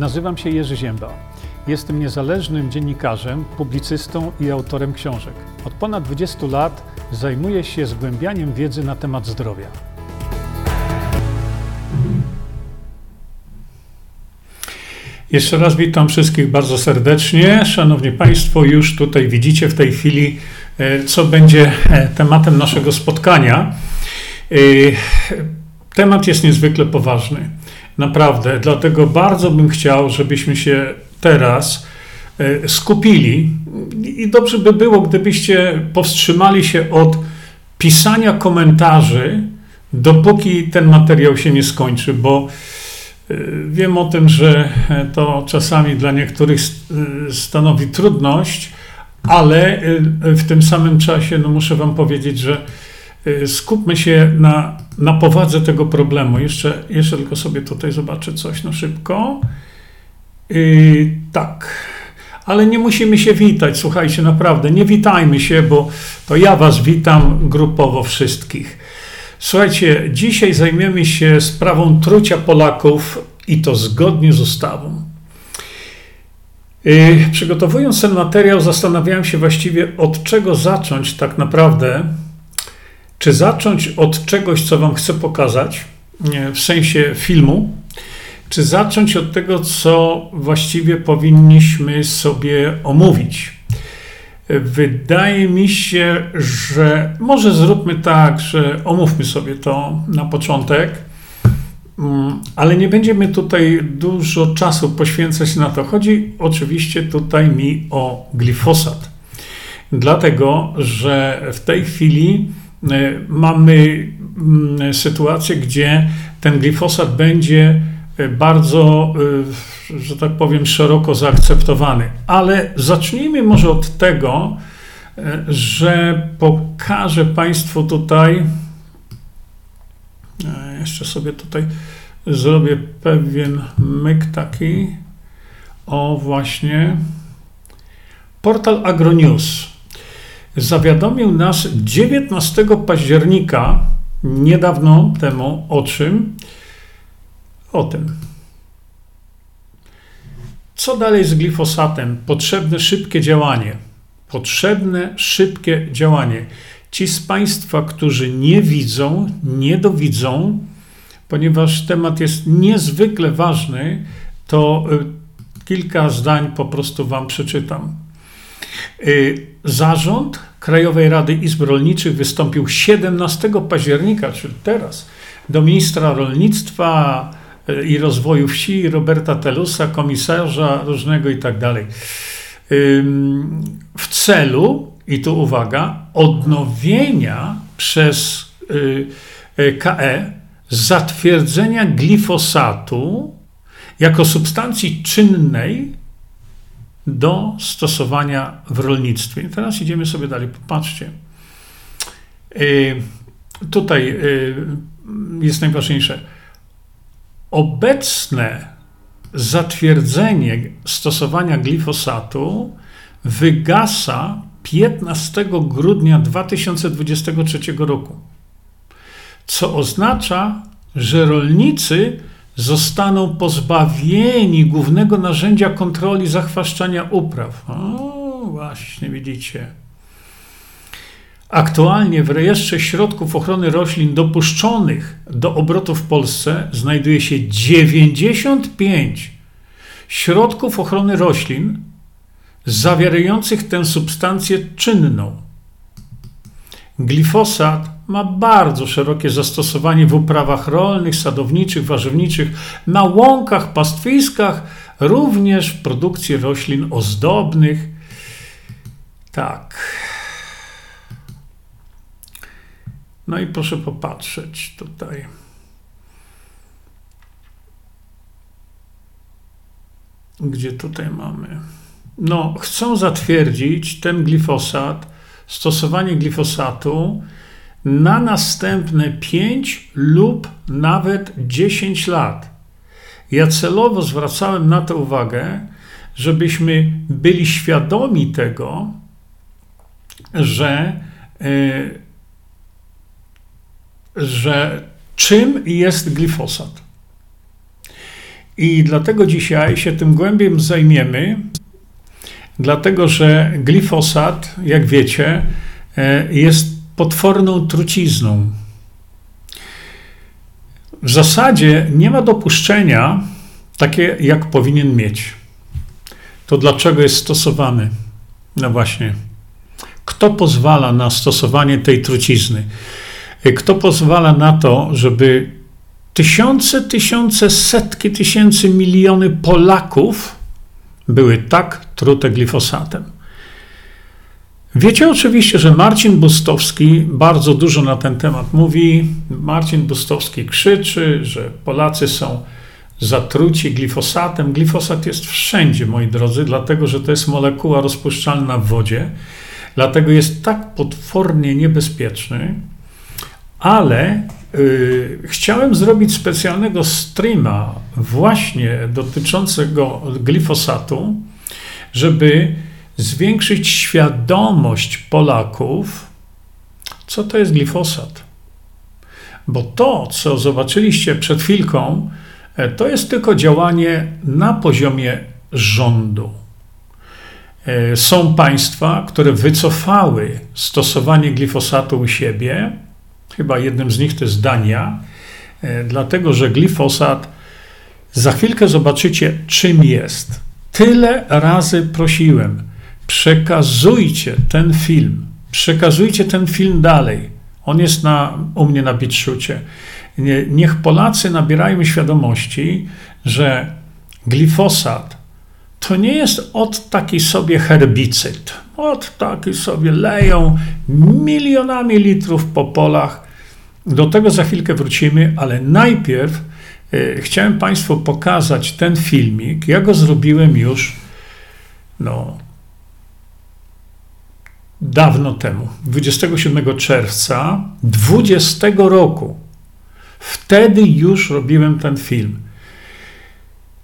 Nazywam się Jerzy Ziemba. Jestem niezależnym dziennikarzem, publicystą i autorem książek. Od ponad 20 lat zajmuję się zgłębianiem wiedzy na temat zdrowia. Jeszcze raz witam wszystkich bardzo serdecznie. Szanowni Państwo, już tutaj widzicie w tej chwili, e, co będzie e, tematem naszego spotkania. E, temat jest niezwykle poważny. Naprawdę, dlatego bardzo bym chciał, żebyśmy się teraz skupili. I dobrze by było, gdybyście powstrzymali się od pisania komentarzy, dopóki ten materiał się nie skończy, bo Wiem o tym, że to czasami dla niektórych stanowi trudność, ale w tym samym czasie no muszę Wam powiedzieć, że skupmy się na, na powadze tego problemu. Jeszcze, jeszcze tylko sobie tutaj zobaczę coś na szybko. Yy, tak. Ale nie musimy się witać, słuchajcie, naprawdę, nie witajmy się, bo to ja Was witam grupowo wszystkich. Słuchajcie, dzisiaj zajmiemy się sprawą trucia Polaków i to zgodnie z ustawą. Y, przygotowując ten materiał, zastanawiałem się właściwie od czego zacząć tak naprawdę. Czy zacząć od czegoś, co Wam chcę pokazać, w sensie filmu, czy zacząć od tego, co właściwie powinniśmy sobie omówić. Wydaje mi się, że może zróbmy tak, że omówmy sobie to na początek, mm, ale nie będziemy tutaj dużo czasu poświęcać na to. Chodzi oczywiście tutaj mi o glifosat. Dlatego, że w tej chwili e, mamy mm, sytuację, gdzie ten glifosat będzie e, bardzo e, że tak powiem, szeroko zaakceptowany. Ale zacznijmy może od tego, e, że pokażę Państwu tutaj, e, jeszcze sobie tutaj zrobię pewien myk taki, o właśnie, portal Agronews zawiadomił nas 19 października, niedawno temu, o czym? O tym. Co dalej z glifosatem? Potrzebne szybkie działanie. Potrzebne szybkie działanie. Ci z Państwa, którzy nie widzą, nie dowidzą, ponieważ temat jest niezwykle ważny, to y, kilka zdań po prostu Wam przeczytam. Y, zarząd Krajowej Rady Izb Rolniczych wystąpił 17 października, czyli teraz, do ministra rolnictwa, i rozwoju wsi Roberta Telusa, komisarza różnego i tak dalej. W celu, i tu uwaga, odnowienia przez y, y, KE zatwierdzenia glifosatu jako substancji czynnej do stosowania w rolnictwie. I teraz idziemy sobie dalej, popatrzcie. Y, tutaj jest najważniejsze Obecne zatwierdzenie stosowania glifosatu wygasa 15 grudnia 2023 roku, co oznacza, że rolnicy zostaną pozbawieni głównego narzędzia kontroli zachwaszczania upraw. O, właśnie, widzicie. Aktualnie w rejestrze środków ochrony roślin dopuszczonych do obrotu w Polsce znajduje się 95 środków ochrony roślin zawierających tę substancję czynną. Glifosat ma bardzo szerokie zastosowanie w uprawach rolnych, sadowniczych, warzywniczych, na łąkach, pastwiskach, również w produkcji roślin ozdobnych. Tak. No i proszę popatrzeć tutaj. Gdzie tutaj mamy? No, chcą zatwierdzić ten glifosat, stosowanie glifosatu na następne 5 lub nawet 10 lat. Ja celowo zwracałem na to uwagę, żebyśmy byli świadomi tego, że yy, że czym jest glifosat. I dlatego dzisiaj się tym głębiej zajmiemy, dlatego że glifosat, jak wiecie, e, jest potworną trucizną. W zasadzie nie ma dopuszczenia takie, jak powinien mieć. To dlaczego jest stosowany? No właśnie. Kto pozwala na stosowanie tej trucizny? Kto pozwala na to, żeby tysiące, tysiące, setki tysięcy, miliony Polaków były tak trute glifosatem? Wiecie oczywiście, że Marcin Bustowski bardzo dużo na ten temat mówi. Marcin Bustowski krzyczy, że Polacy są zatruci glifosatem. Glifosat jest wszędzie, moi drodzy, dlatego że to jest molekuła rozpuszczalna w wodzie, dlatego jest tak potwornie niebezpieczny, ale yy, chciałem zrobić specjalnego streama właśnie dotyczącego glifosatu, żeby zwiększyć świadomość Polaków, co to jest glifosat. Bo to, co zobaczyliście przed chwilką, e, to jest tylko działanie na poziomie rządu. E, są państwa, które wycofały stosowanie glifosatu u siebie. Chyba jednym z nich to jest Dania, e, dlatego że glifosat, za chwilkę zobaczycie, czym jest. Tyle razy prosiłem, przekazujcie ten film, przekazujcie ten film dalej. On jest na, u mnie na BitShucie. Niech Polacy nabierają świadomości, że glifosat to nie jest od taki sobie herbicyd. Od taki sobie leją milionami litrów po polach. Do tego za chwilkę wrócimy, ale najpierw y, chciałem Państwu pokazać ten filmik. Ja go zrobiłem już no, dawno temu, 27 czerwca 20 roku. Wtedy już robiłem ten film.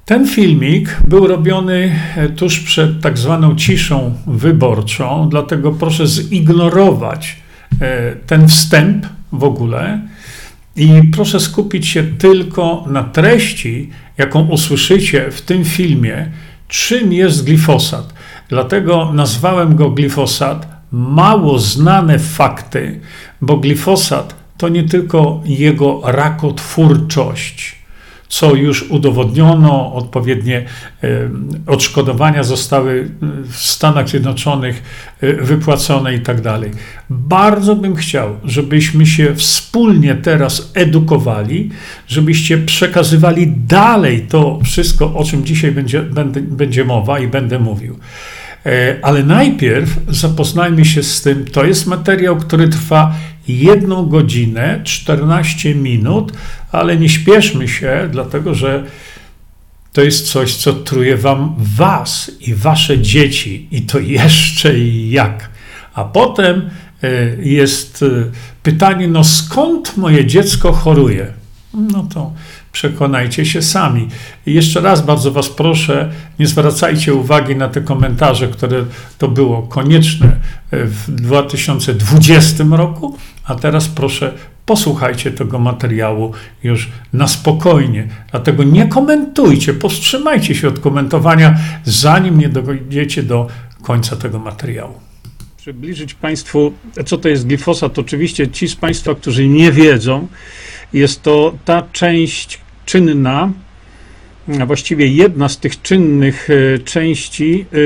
Ten filmik był robiony e, tuż przed tak zwaną ciszą wyborczą, dlatego proszę zignorować e, ten wstęp w ogóle i proszę skupić się tylko na treści, jaką usłyszycie w tym filmie, czym jest glifosat. Dlatego nazwałem go glifosat, mało znane fakty, bo glifosat to nie tylko jego rakotwórczość, co już udowodniono, odpowiednie odszkodowania zostały w Stanach Zjednoczonych e, wypłacone i tak dalej. Bardzo bym chciał, żebyśmy się wspólnie teraz edukowali, żebyście przekazywali dalej to wszystko, o czym dzisiaj będzie, będzie mowa i będę mówił. E, ale najpierw zapoznajmy się z tym. To jest materiał, który trwa jedną godzinę, 14 minut, ale nie śpieszmy się, dlatego że to jest coś, co truje wam was i wasze dzieci, i to jeszcze jak. A potem e, jest e, pytanie, no skąd moje dziecko choruje? No to przekonajcie się sami. I jeszcze raz bardzo Was proszę, nie zwracajcie uwagi na te komentarze, które to było konieczne w 2020 roku, a teraz proszę posłuchajcie tego materiału już na spokojnie. Dlatego nie komentujcie, powstrzymajcie się od komentowania, zanim nie dojdziecie do końca tego materiału. Przybliżyć Państwu, co to jest glifosat. Oczywiście ci z Państwa, którzy nie wiedzą, jest to ta część czynna, właściwie jedna z tych czynnych e, części e,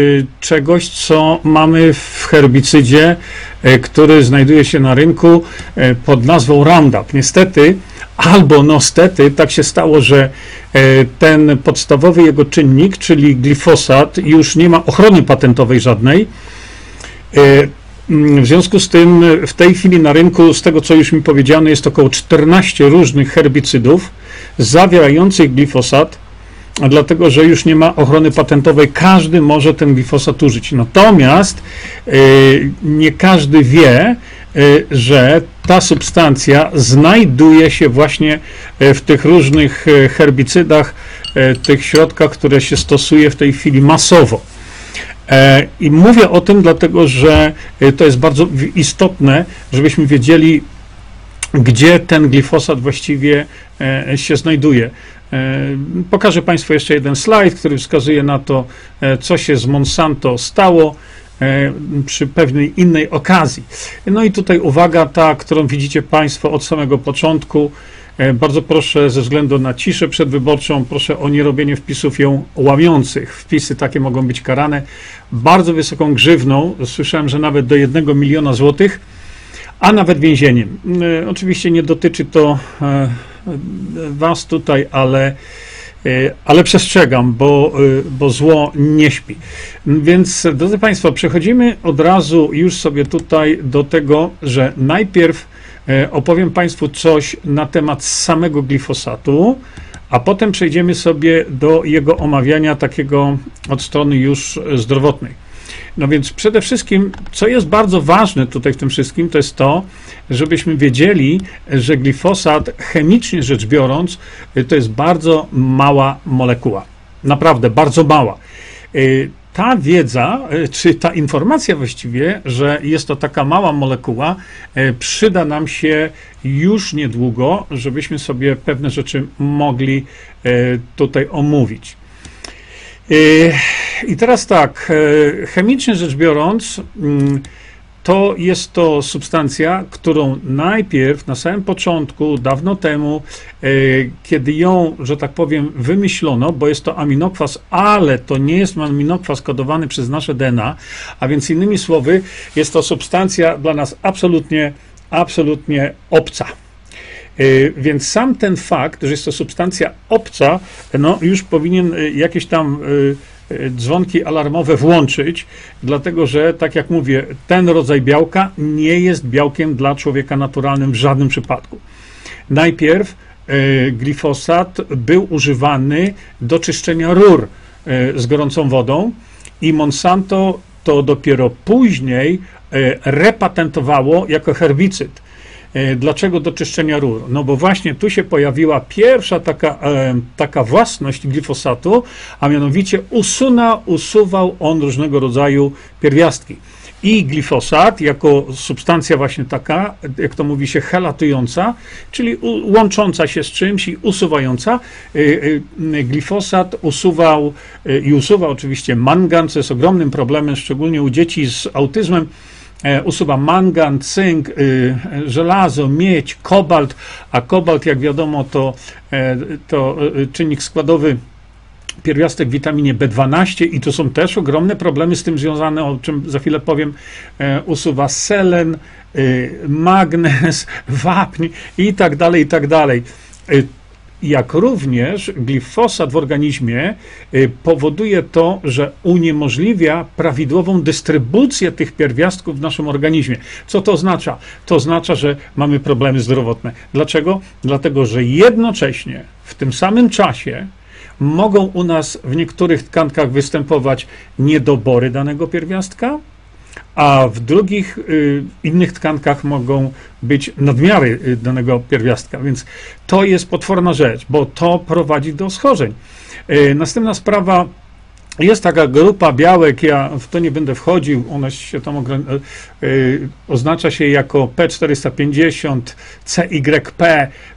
czegoś, co mamy w herbicydzie, e, który znajduje się na rynku pod nazwą Roundup. Niestety, albo no stety, tak się stało, że ten podstawowy jego czynnik, czyli glifosat, już nie ma ochrony patentowej żadnej. W związku z tym w tej chwili na rynku, z tego co już mi powiedziano, jest około 14 różnych herbicydów zawierających glifosat, dlatego że już nie ma ochrony patentowej, każdy może ten glifosat użyć. Natomiast y, nie każdy wie, y, że ta substancja znajduje się właśnie y, w tych różnych herbicydach, tych środkach, które się stosuje w tej chwili masowo. E, I mówię o tym dlatego, że to jest bardzo istotne, żebyśmy wiedzieli, gdzie ten glifosat właściwie e, się znajduje. E, pokażę Państwu jeszcze jeden slajd, który wskazuje na to, e, co się z Monsanto stało przy pewnej innej okazji. No i tutaj uwaga ta, którą widzicie Państwo od samego początku. Bardzo proszę, ze względu na ciszę przedwyborczą, proszę o nierobienie wpisów ją łamiących. Wpisy takie mogą być karane bardzo wysoką grzywną. Słyszałem, że nawet do jednego miliona złotych a nawet więzieniem. E, oczywiście nie dotyczy to e, Was tutaj, ale, e, ale przestrzegam, bo, bo zło nie śpi. Więc, drodzy Państwo, przechodzimy od razu już sobie tutaj do tego, że najpierw opowiem Państwu coś na temat samego glifosatu, a potem przejdziemy sobie do jego omawiania takiego od strony już zdrowotnej. No więc przede wszystkim, co jest bardzo ważne tutaj w tym wszystkim, to jest to, żebyśmy wiedzieli, że glifosat, chemicznie rzecz biorąc, to jest bardzo mała molekuła. Naprawdę bardzo mała. Ta wiedza, y, czy ta informacja właściwie, że jest to taka mała molekuła, y, przyda nam się już niedługo, żebyśmy sobie pewne rzeczy mogli tutaj omówić. I teraz tak, e, chemicznie rzecz biorąc, mm, to jest to substancja, którą najpierw na samym początku, dawno temu, e, kiedy ją, że tak powiem, wymyślono, bo jest to aminokwas, ale to nie jest aminokwas kodowany przez nasze DNA, a więc innymi słowy, jest to substancja dla nas absolutnie, absolutnie obca. E, więc sam ten fakt, że jest to substancja obca, no już powinien e, jakieś tam dzwonki alarmowe włączyć, dlatego że, tak jak mówię, ten rodzaj białka nie jest białkiem dla człowieka naturalnym w żadnym przypadku. Najpierw glifosat był używany do czyszczenia rur z gorącą wodą i Monsanto to dopiero później repatentowało jako herbicyd. E, dlaczego do czyszczenia rur? No bo właśnie tu się pojawiła pierwsza taka, e, taka własność glifosatu, a mianowicie usuna, usuwał on różnego rodzaju pierwiastki. I glifosat, jako substancja właśnie taka, jak to mówi się, helatująca, czyli łącząca się z czymś i usuwająca, e, glifosat usuwał i usuwa oczywiście mangan, co jest ogromnym problemem, szczególnie u dzieci z autyzmem, usuwa mangan, cynk, y, żelazo, miedź, kobalt, a kobalt, jak wiadomo, to, e, to y, czynnik składowy pierwiastek w witaminie B12 i tu są też ogromne problemy z tym związane, o czym za chwilę powiem. E, usuwa selen, y, magnez, wapń i tak dalej, i tak dalej jak również glifosat w organizmie y, powoduje to, że uniemożliwia prawidłową dystrybucję tych pierwiastków w naszym organizmie. Co to oznacza? To oznacza, że mamy problemy zdrowotne. Dlaczego? Dlatego, że jednocześnie w tym samym czasie mogą u nas w niektórych tkankach występować niedobory danego pierwiastka, a w drugich, y, innych tkankach mogą być nadmiary y, danego pierwiastka, więc to jest potworna rzecz, bo to prowadzi do schorzeń. Y, następna sprawa, jest taka grupa białek, ja w to nie będę wchodził, ona się tam oznacza się jako P450, CYP.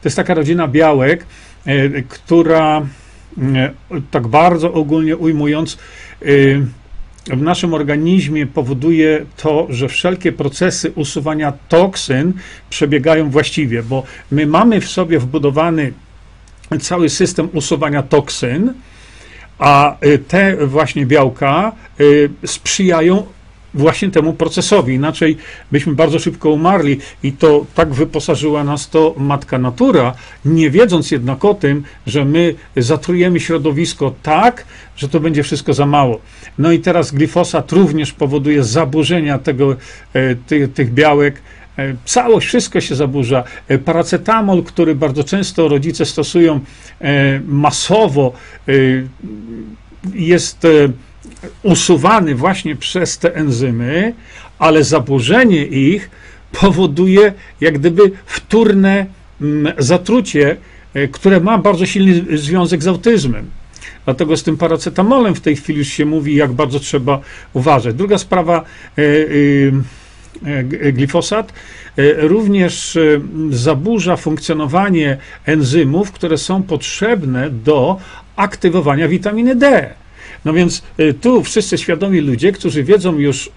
To jest taka rodzina białek, która tak bardzo ogólnie ujmując, w naszym organizmie powoduje to, że wszelkie procesy usuwania toksyn przebiegają właściwie, bo my mamy w sobie wbudowany cały system usuwania toksyn, a y, te właśnie białka y, sprzyjają właśnie temu procesowi. Inaczej byśmy bardzo szybko umarli i to tak wyposażyła nas to matka natura, nie wiedząc jednak o tym, że my zatrujemy środowisko tak, że to będzie wszystko za mało. No i teraz glifosat również powoduje zaburzenia tego, e, ty, tych białek. E, całość, wszystko się zaburza. E, paracetamol, który bardzo często rodzice stosują masowo, jest usuwany właśnie przez te enzymy, ale zaburzenie ich powoduje jak gdyby wtórne mm, zatrucie, e, które ma bardzo silny związek z autyzmem. Dlatego z tym paracetamolem w tej chwili już się mówi, jak bardzo trzeba uważać. Druga sprawa, e, glifosat również zaburza funkcjonowanie enzymów, które są potrzebne do aktywowania witaminy D. No więc y, tu wszyscy świadomi ludzie, którzy wiedzą już,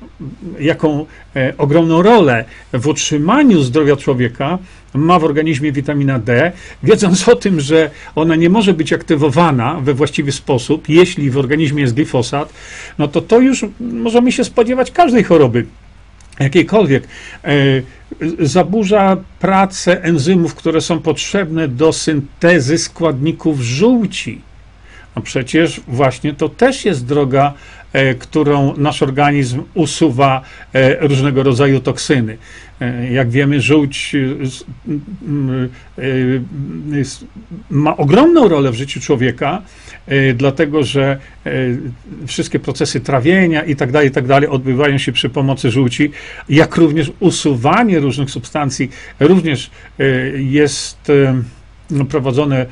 jaką e, ogromną rolę w utrzymaniu zdrowia człowieka ma w organizmie witamina D, wiedząc o tym, że ona nie może być aktywowana we właściwy sposób, jeśli w organizmie jest glifosat, no to to już możemy się spodziewać każdej choroby jakiejkolwiek, zaburza pracę enzymów, które są potrzebne do syntezy składników żółci. No przecież właśnie to też jest droga, e, którą nasz organizm usuwa e, różnego rodzaju toksyny. E, jak wiemy, żółć ma ogromną rolę w życiu człowieka, dlatego że wszystkie procesy trawienia i tak dalej, i tak odbywają się przy pomocy żółci, jak również usuwanie różnych substancji również jest prowadzone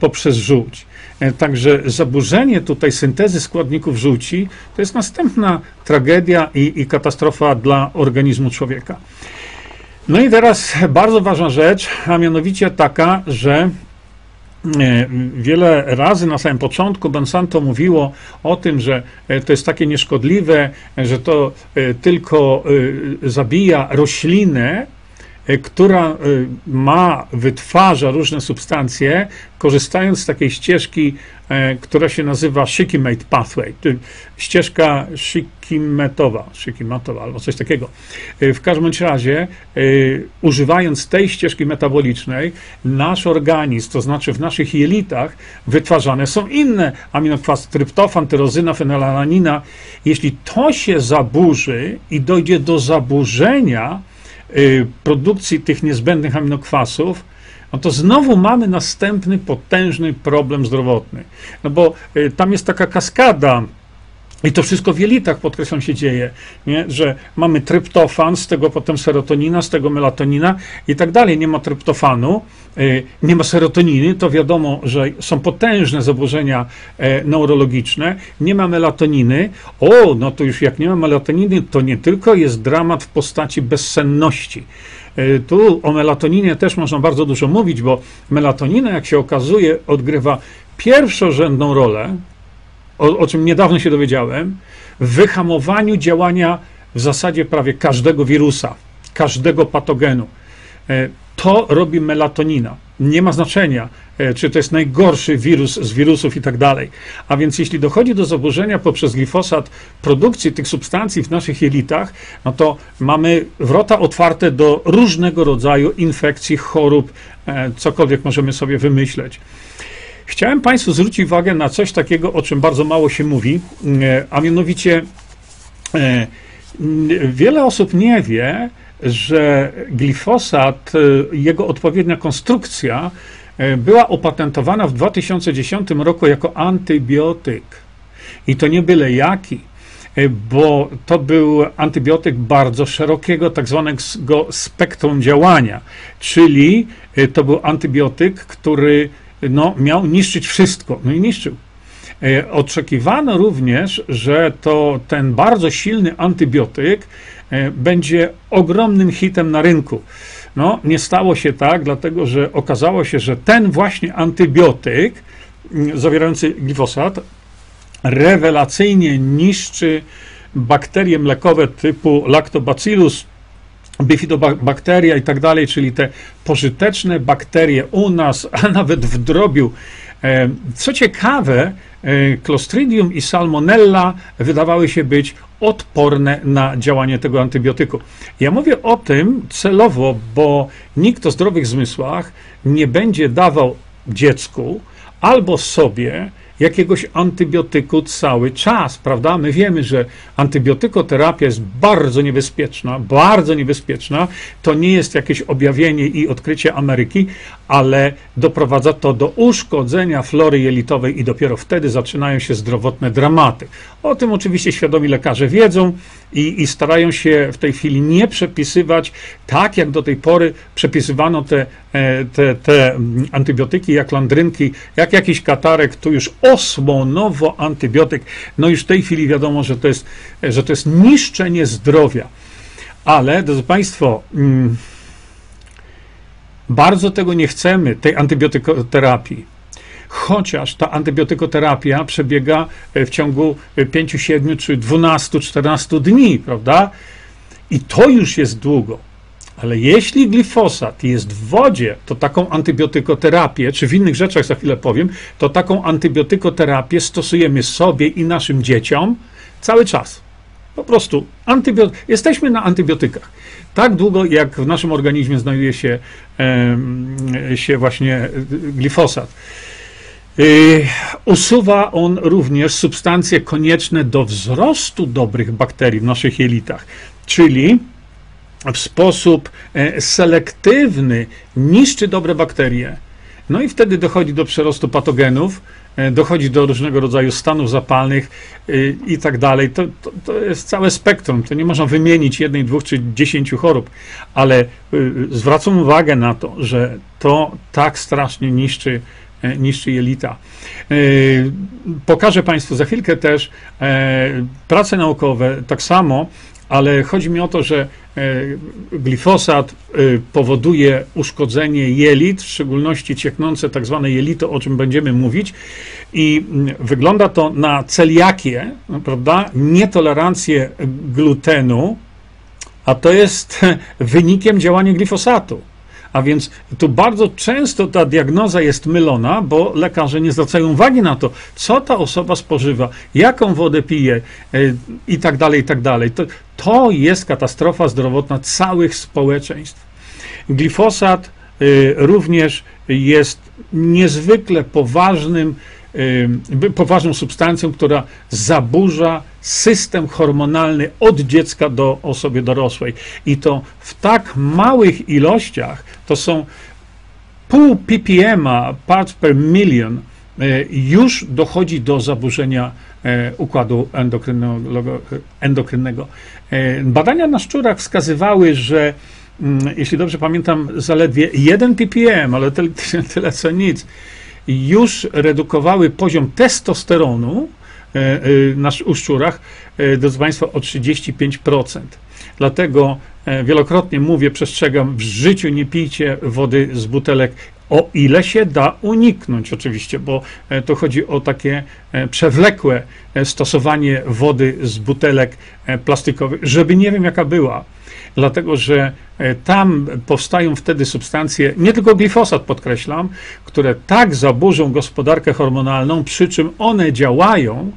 poprzez żółć. E, także zaburzenie tutaj syntezy składników żółci to jest następna tragedia i, i katastrofa dla organizmu człowieka. No i teraz bardzo ważna rzecz, a mianowicie taka, że e, Wiele razy na samym początku Monsanto mówiło o tym, że e, to jest takie nieszkodliwe, że to tylko zabija roślinę, która e, ma, wytwarza różne substancje, korzystając z takiej ścieżki, e, która się nazywa Shikimate Pathway, ścieżka shikimetowa, shikimatowa albo coś takiego. W każdym razie, używając tej ścieżki metabolicznej, nasz organizm, to znaczy w naszych jelitach, wytwarzane są inne aminokwas, tryptofan, tyrozyna, fenylalanina. Jeśli to się zaburzy i dojdzie do zaburzenia, produkcji tych niezbędnych aminokwasów, no to znowu mamy następny potężny problem zdrowotny. No bo y, tam jest taka kaskada i to wszystko w jelitach, podkreślam, się dzieje, nie? że mamy tryptofan, z tego potem serotonina, z tego melatonina i tak dalej. Nie ma tryptofanu, y, nie ma serotoniny, to wiadomo, że są potężne zaburzenia e, neurologiczne. Nie ma melatoniny. O, no to już jak nie ma melatoniny, to nie tylko jest dramat w postaci bezsenności. E, tu o melatoninie też można bardzo dużo mówić, bo melatonina, jak się okazuje, odgrywa pierwszorzędną rolę o, o czym niedawno się dowiedziałem, w wyhamowaniu działania w zasadzie prawie każdego wirusa, każdego patogenu. E, to robi melatonina. Nie ma znaczenia, e, czy to jest najgorszy wirus z wirusów i tak dalej. A więc jeśli dochodzi do zaburzenia poprzez glifosat produkcji tych substancji w naszych jelitach, no to mamy wrota otwarte do różnego rodzaju infekcji, chorób, e, cokolwiek możemy sobie wymyśleć. Chciałem Państwu zwrócić uwagę na coś takiego, o czym bardzo mało się mówi, e, a mianowicie e, wiele osób nie wie, że glifosat, e, jego odpowiednia konstrukcja była opatentowana w 2010 roku jako antybiotyk. I to nie byle jaki, bo to był antybiotyk bardzo szerokiego, tak zwanego spektrum działania, czyli to był antybiotyk, który no, miał niszczyć wszystko. No i niszczył. E, oczekiwano również, że to ten bardzo silny antybiotyk e, będzie ogromnym hitem na rynku. No, nie stało się tak, dlatego że okazało się, że ten właśnie antybiotyk mm, zawierający glifosat rewelacyjnie niszczy bakterie mlekowe typu Lactobacillus bifidobakteria i tak dalej, czyli te pożyteczne bakterie u nas, a nawet w drobiu. E, co ciekawe, e, Clostridium i Salmonella wydawały się być odporne na działanie tego antybiotyku. Ja mówię o tym celowo, bo nikt o zdrowych zmysłach nie będzie dawał dziecku albo sobie jakiegoś antybiotyku cały czas, prawda? My wiemy, że antybiotykoterapia jest bardzo niebezpieczna, bardzo niebezpieczna. To nie jest jakieś objawienie i odkrycie Ameryki, ale doprowadza to do uszkodzenia flory jelitowej i dopiero wtedy zaczynają się zdrowotne dramaty. O tym oczywiście świadomi lekarze wiedzą i, i starają się w tej chwili nie przepisywać tak, jak do tej pory przepisywano te, e, te, te antybiotyki, jak landrynki, jak jakiś katarek, tu już osłonowo antybiotyk. No już w tej chwili wiadomo, że to jest, że to jest niszczenie zdrowia. Ale, drodzy Państwo, mm, bardzo tego nie chcemy, tej antybiotykoterapii. Chociaż ta antybiotykoterapia przebiega w ciągu 5, 7 czy 12, 14 dni, prawda? I to już jest długo. Ale jeśli glifosat jest w wodzie, to taką antybiotykoterapię, czy w innych rzeczach za chwilę powiem, to taką antybiotykoterapię stosujemy sobie i naszym dzieciom cały czas. Po prostu antybio- jesteśmy na antybiotykach. Tak długo, jak w naszym organizmie znajduje się, e, się właśnie glifosat. Y, usuwa on również substancje konieczne do wzrostu dobrych bakterii w naszych jelitach, czyli w sposób e, selektywny niszczy dobre bakterie. No i wtedy dochodzi do przerostu patogenów, e, dochodzi do różnego rodzaju stanów zapalnych y, i tak dalej. To, to, to, jest całe spektrum. To nie można wymienić jednej, dwóch czy dziesięciu chorób, ale y, zwracam uwagę na to, że to tak strasznie niszczy E, niższy jelita. E, pokażę Państwu za chwilkę też e, prace naukowe, tak samo, ale chodzi mi o to, że glifosat powoduje uszkodzenie jelit, w szczególności cieknące tak zwane jelito, o czym będziemy mówić. I mm, wygląda to na celiakię, no, prawda? Nietolerancję glutenu, a to jest wynikiem działania glifosatu. A więc tu bardzo często ta diagnoza jest mylona, bo lekarze nie zwracają uwagi na to, co ta osoba spożywa, jaką wodę pije e, i tak dalej, i tak dalej. To, to jest katastrofa zdrowotna całych społeczeństw. Glifosat e, również jest niezwykle poważnym poważną substancją, która zaburza system hormonalny od dziecka do osoby dorosłej. I to w tak małych ilościach, to są pół ppm, parts per million, e, już dochodzi do zaburzenia e, układu endokrynnego. E, badania na szczurach wskazywały, że mm, jeśli dobrze pamiętam, zaledwie 1 ppm, ale tyle, tyle co nic, już redukowały poziom testosteronu e, e, na, szczurach, e, drodzy Państwo, o 35%. Dlatego wielokrotnie mówię, przestrzegam, w życiu nie pijcie wody z butelek, o ile się da uniknąć oczywiście, bo to chodzi o takie przewlekłe stosowanie wody z butelek plastikowych, żeby nie wiem jaka była, dlatego że e, tam powstają wtedy substancje, nie tylko glifosat podkreślam, które tak zaburzą gospodarkę hormonalną, przy czym one działają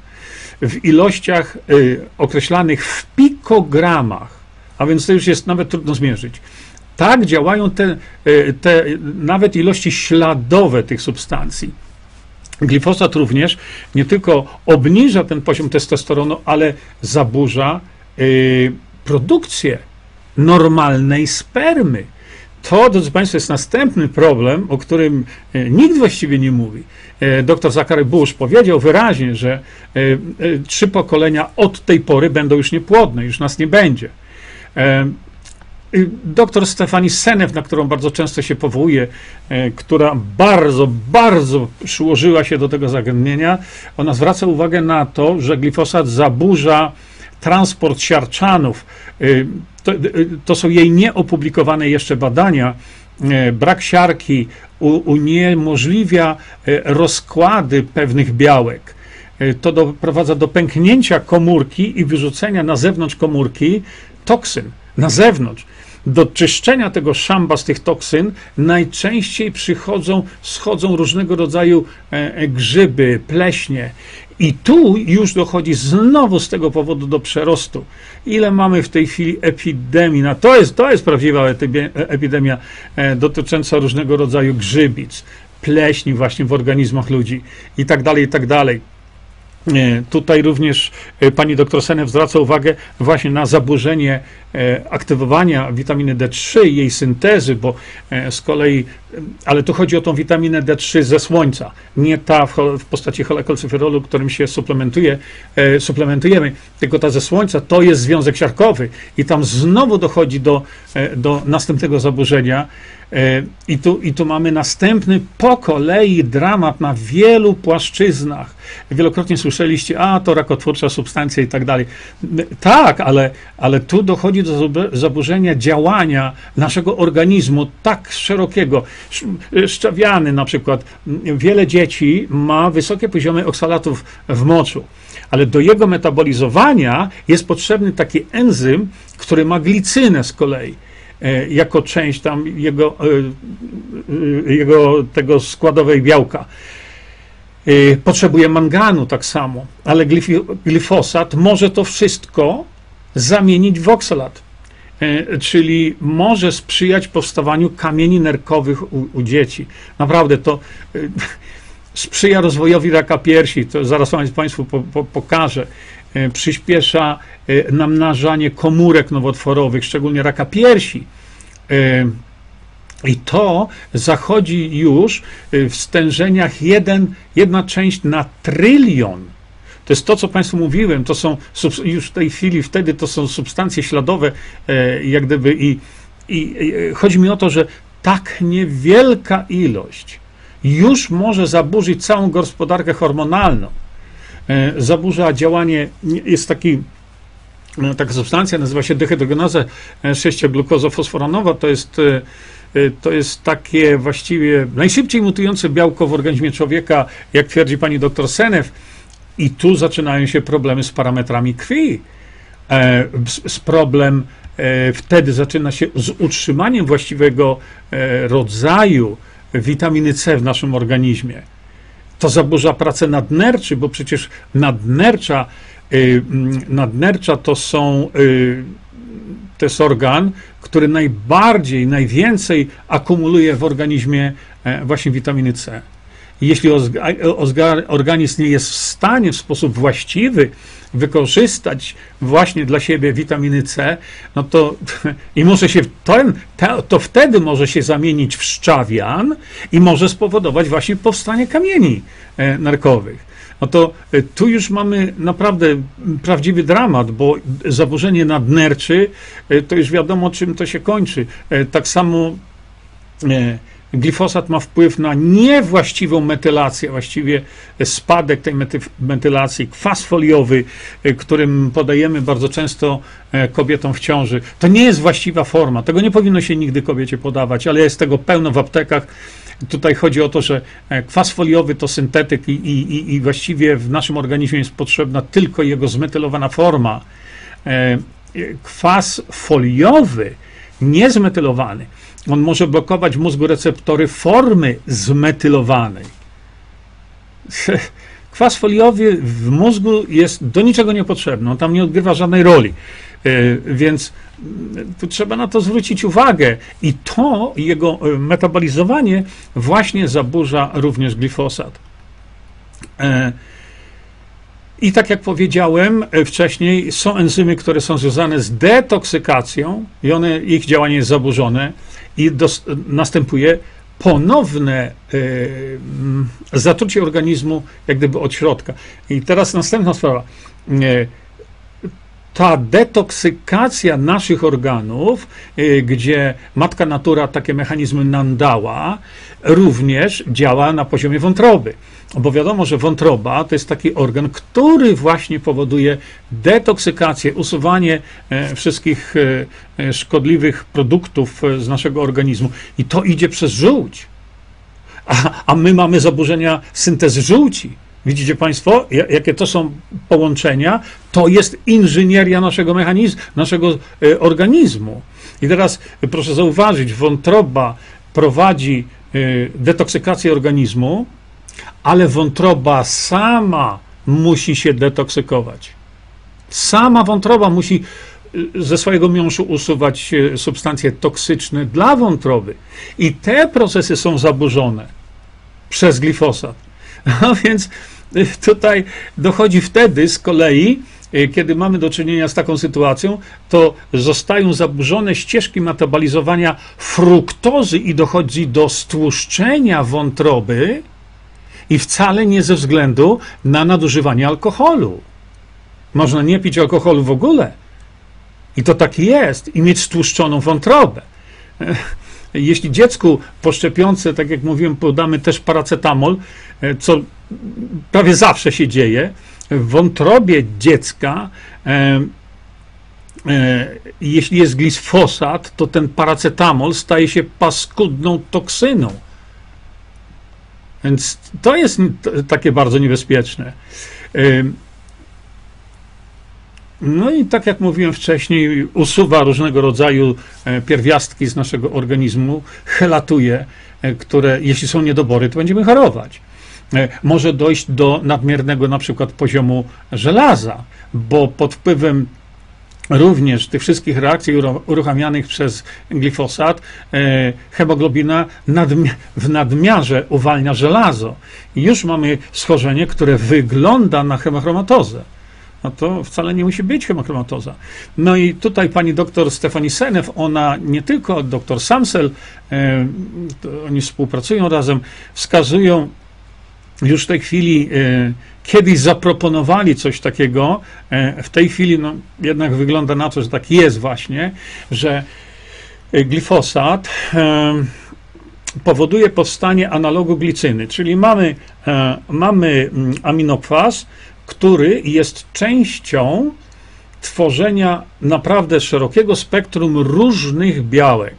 w ilościach y, określanych w pikogramach, a więc to już jest nawet trudno zmierzyć. Tak działają te, te nawet ilości śladowe tych substancji. Glifosat również nie tylko obniża ten poziom testosteronu, ale zaburza produkcję normalnej spermy. To, drodzy Państwo, jest następny problem, o którym e, nikt właściwie nie mówi. E, Dr Zachary Bush powiedział wyraźnie, że e, trzy pokolenia od tej pory będą już niepłodne, już nas nie będzie. Doktor Stefani Senew, na którą bardzo często się powołuje, która bardzo, bardzo przyłożyła się do tego zagadnienia, ona zwraca uwagę na to, że glifosat zaburza transport siarczanów to, to są jej nieopublikowane jeszcze badania. E, brak siarki uniemożliwia e, rozkłady pewnych białek. E, to doprowadza do pęknięcia komórki i wyrzucenia na zewnątrz komórki toksyn. Na zewnątrz. Do czyszczenia tego szamba z tych toksyn najczęściej przychodzą, schodzą różnego rodzaju grzyby, pleśnie. I tu już dochodzi znowu z tego powodu do przerostu. Ile mamy w tej chwili epidemii? No to, jest, to jest prawdziwa epidemia e, dotycząca różnego rodzaju grzybic, pleśni właśnie w organizmach ludzi i tak dalej, i tak dalej. E, tutaj również e, pani doktor Senew zwraca uwagę właśnie na zaburzenie aktywowania witaminy D3 i jej syntezy, bo z kolei ale tu chodzi o tą witaminę D3 ze słońca, nie ta w, postaci cholekolcyferolu, którym się suplementuje, e, suplementujemy, tylko ta ze słońca to jest związek siarkowy i tam znowu dochodzi do, e, do następnego zaburzenia. e, i tu, i tu mamy następny po kolei dramat na wielu płaszczyznach. Wielokrotnie słyszeliście, a to rakotwórcza substancja i tak dalej. Tak, ale, ale tu dochodzi do zaburzenia działania naszego organizmu tak szerokiego. Szczawiany na przykład. Wiele dzieci ma wysokie poziomy oksalatów w moczu, ale do jego metabolizowania jest potrzebny taki enzym, który ma glicynę z kolei e, jako część tam jego, e, e, jego tego składowej białka. Potrzebuje manganu tak samo, ale glifosat może to wszystko zamienić w oksalat. E, czyli może sprzyjać powstawaniu kamieni nerkowych u, u dzieci. Naprawdę to e, sprzyja rozwojowi raka piersi, to zaraz Państwu po, po, pokażę. E, przyspiesza namnażanie komórek nowotworowych, szczególnie raka piersi. I to zachodzi już w stężeniach 1, jedna część na trylion. To jest to, co Państwu mówiłem, to są już w tej chwili, wtedy to są substancje śladowe, e, jak gdyby i, i chodzi mi o to, że tak niewielka ilość już może zaburzyć całą gospodarkę hormonalną. E, zaburza działanie, jest taki no, taka substancja, nazywa się dehydrogenaza 6-glukozofosforanowa, to jest to jest takie właściwie najszybciej mutujące białko w organizmie człowieka, jak twierdzi pani doktor Senew. I tu zaczynają się problemy z parametrami krwi. E, z problem e, wtedy zaczyna się z utrzymaniem właściwego e, rodzaju witaminy C w naszym organizmie. To zaburza pracę nadnerczy, bo przecież nadnercza, nadnercza to są to jest organ, który najbardziej, najwięcej akumuluje w organizmie właśnie witaminy C. Jeśli organizm nie jest w stanie w sposób właściwy wykorzystać właśnie dla siebie witaminy C, no to i może się ten, to wtedy może się zamienić w szczawian i może spowodować właśnie powstanie kamieni e, nerkowych. No to e, tu już mamy naprawdę prawdziwy dramat, bo zaburzenie nadnerczy e, to już wiadomo, czym to się kończy. Tak samo glifosat ma wpływ na niewłaściwą metylację, właściwie spadek tej metylacji, kwas foliowy, y, którym podajemy bardzo często e, kobietom w ciąży. To nie jest właściwa forma, tego nie powinno się nigdy kobiecie podawać, ale jest tego pełno w aptekach. Tutaj chodzi o to, że e, kwas foliowy to syntetyk i, i, i właściwie w naszym organizmie jest potrzebna tylko jego zmetylowana forma. E, kwas foliowy, niezmetylowany, on może blokować w mózgu receptory formy zmetylowanej. Kwas foliowy w mózgu jest do niczego niepotrzebny, on tam nie odgrywa żadnej roli. E, więc mm, tu trzeba na to zwrócić uwagę. I to, jego e, metabolizowanie, właśnie zaburza również glifosat. E, I tak jak powiedziałem wcześniej, są enzymy, które są związane z detoksykacją i one, ich działanie jest zaburzone i dos, następuje ponowne y, zatrucie organizmu, jak gdyby od środka. I teraz następna sprawa. Y, ta detoksykacja naszych organów, gdzie matka natura takie mechanizmy nam dała, również działa na poziomie wątroby. Bo wiadomo, że wątroba to jest taki organ, który właśnie powoduje detoksykację, usuwanie e, wszystkich e, e, szkodliwych produktów z naszego organizmu. I to idzie przez żółć. A, a my mamy zaburzenia syntezy żółci. Widzicie Państwo, jakie to są połączenia? To jest inżynieria naszego mechanizmu, naszego organizmu. I teraz proszę zauważyć, wątroba prowadzi detoksykację organizmu, ale wątroba sama musi się detoksykować. Sama wątroba musi y, ze swojego miąższu usuwać y, substancje toksyczne dla wątroby. I te procesy są zaburzone przez glifosat. A więc y, tutaj dochodzi wtedy z kolei kiedy mamy do czynienia z taką sytuacją, to zostają zaburzone ścieżki metabolizowania fruktozy i dochodzi do stłuszczenia wątroby i wcale nie ze względu na nadużywanie alkoholu. Można nie pić alkoholu w ogóle. I to tak jest, i mieć stłuszczoną wątrobę. Jeśli dziecku po szczepionce, tak jak mówiłem, podamy też paracetamol, e, co prawie zawsze się dzieje, w wątrobie dziecka, e, e, jeśli jest glisfosat, to ten paracetamol staje się paskudną toksyną. Więc to jest takie bardzo niebezpieczne. No i tak jak mówiłem wcześniej, usuwa różnego rodzaju e, pierwiastki z naszego organizmu, helatuje, e, które jeśli są niedobory, to będziemy chorować. E, może dojść do nadmiernego na przykład poziomu żelaza, bo pod wpływem również tych wszystkich reakcji uruchamianych przez glifosat, hemoglobina w nadmiarze uwalnia żelazo. I już mamy schorzenie, które wygląda na hemochromatozę no to wcale nie musi być hemochromatoza. No i tutaj pani doktor Stefani Senew, ona nie tylko doktor Samsel, e, oni współpracują razem, wskazują już w tej chwili, e, kiedyś zaproponowali coś takiego, e, w tej chwili no, jednak wygląda na to, że tak jest właśnie, że glifosat e, powoduje powstanie analogu glicyny, czyli mamy, e, mamy mm, aminokwas, który jest częścią tworzenia naprawdę szerokiego spektrum różnych białek.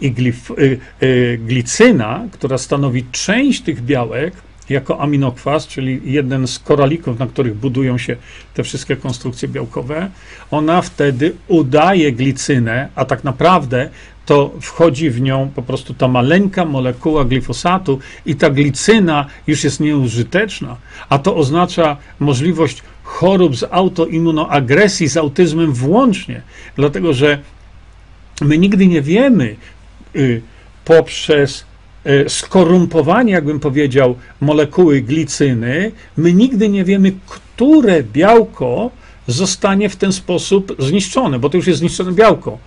I glif, y, y, glicyna, która stanowi część tych białek, jako aminokwas, czyli jeden z koralików, na których budują się te wszystkie konstrukcje białkowe, ona wtedy udaje glicynę, a tak naprawdę to wchodzi w nią po prostu ta maleńka molekuła glifosatu i ta glicyna już jest nieużyteczna, a to oznacza możliwość chorób z autoimmunoagresji, z autyzmem włącznie, dlatego że my nigdy nie wiemy y, poprzez skorumpowanie, jakbym powiedział, molekuły glicyny, my nigdy nie wiemy, które białko zostanie w ten sposób zniszczone, bo to już jest zniszczone białko.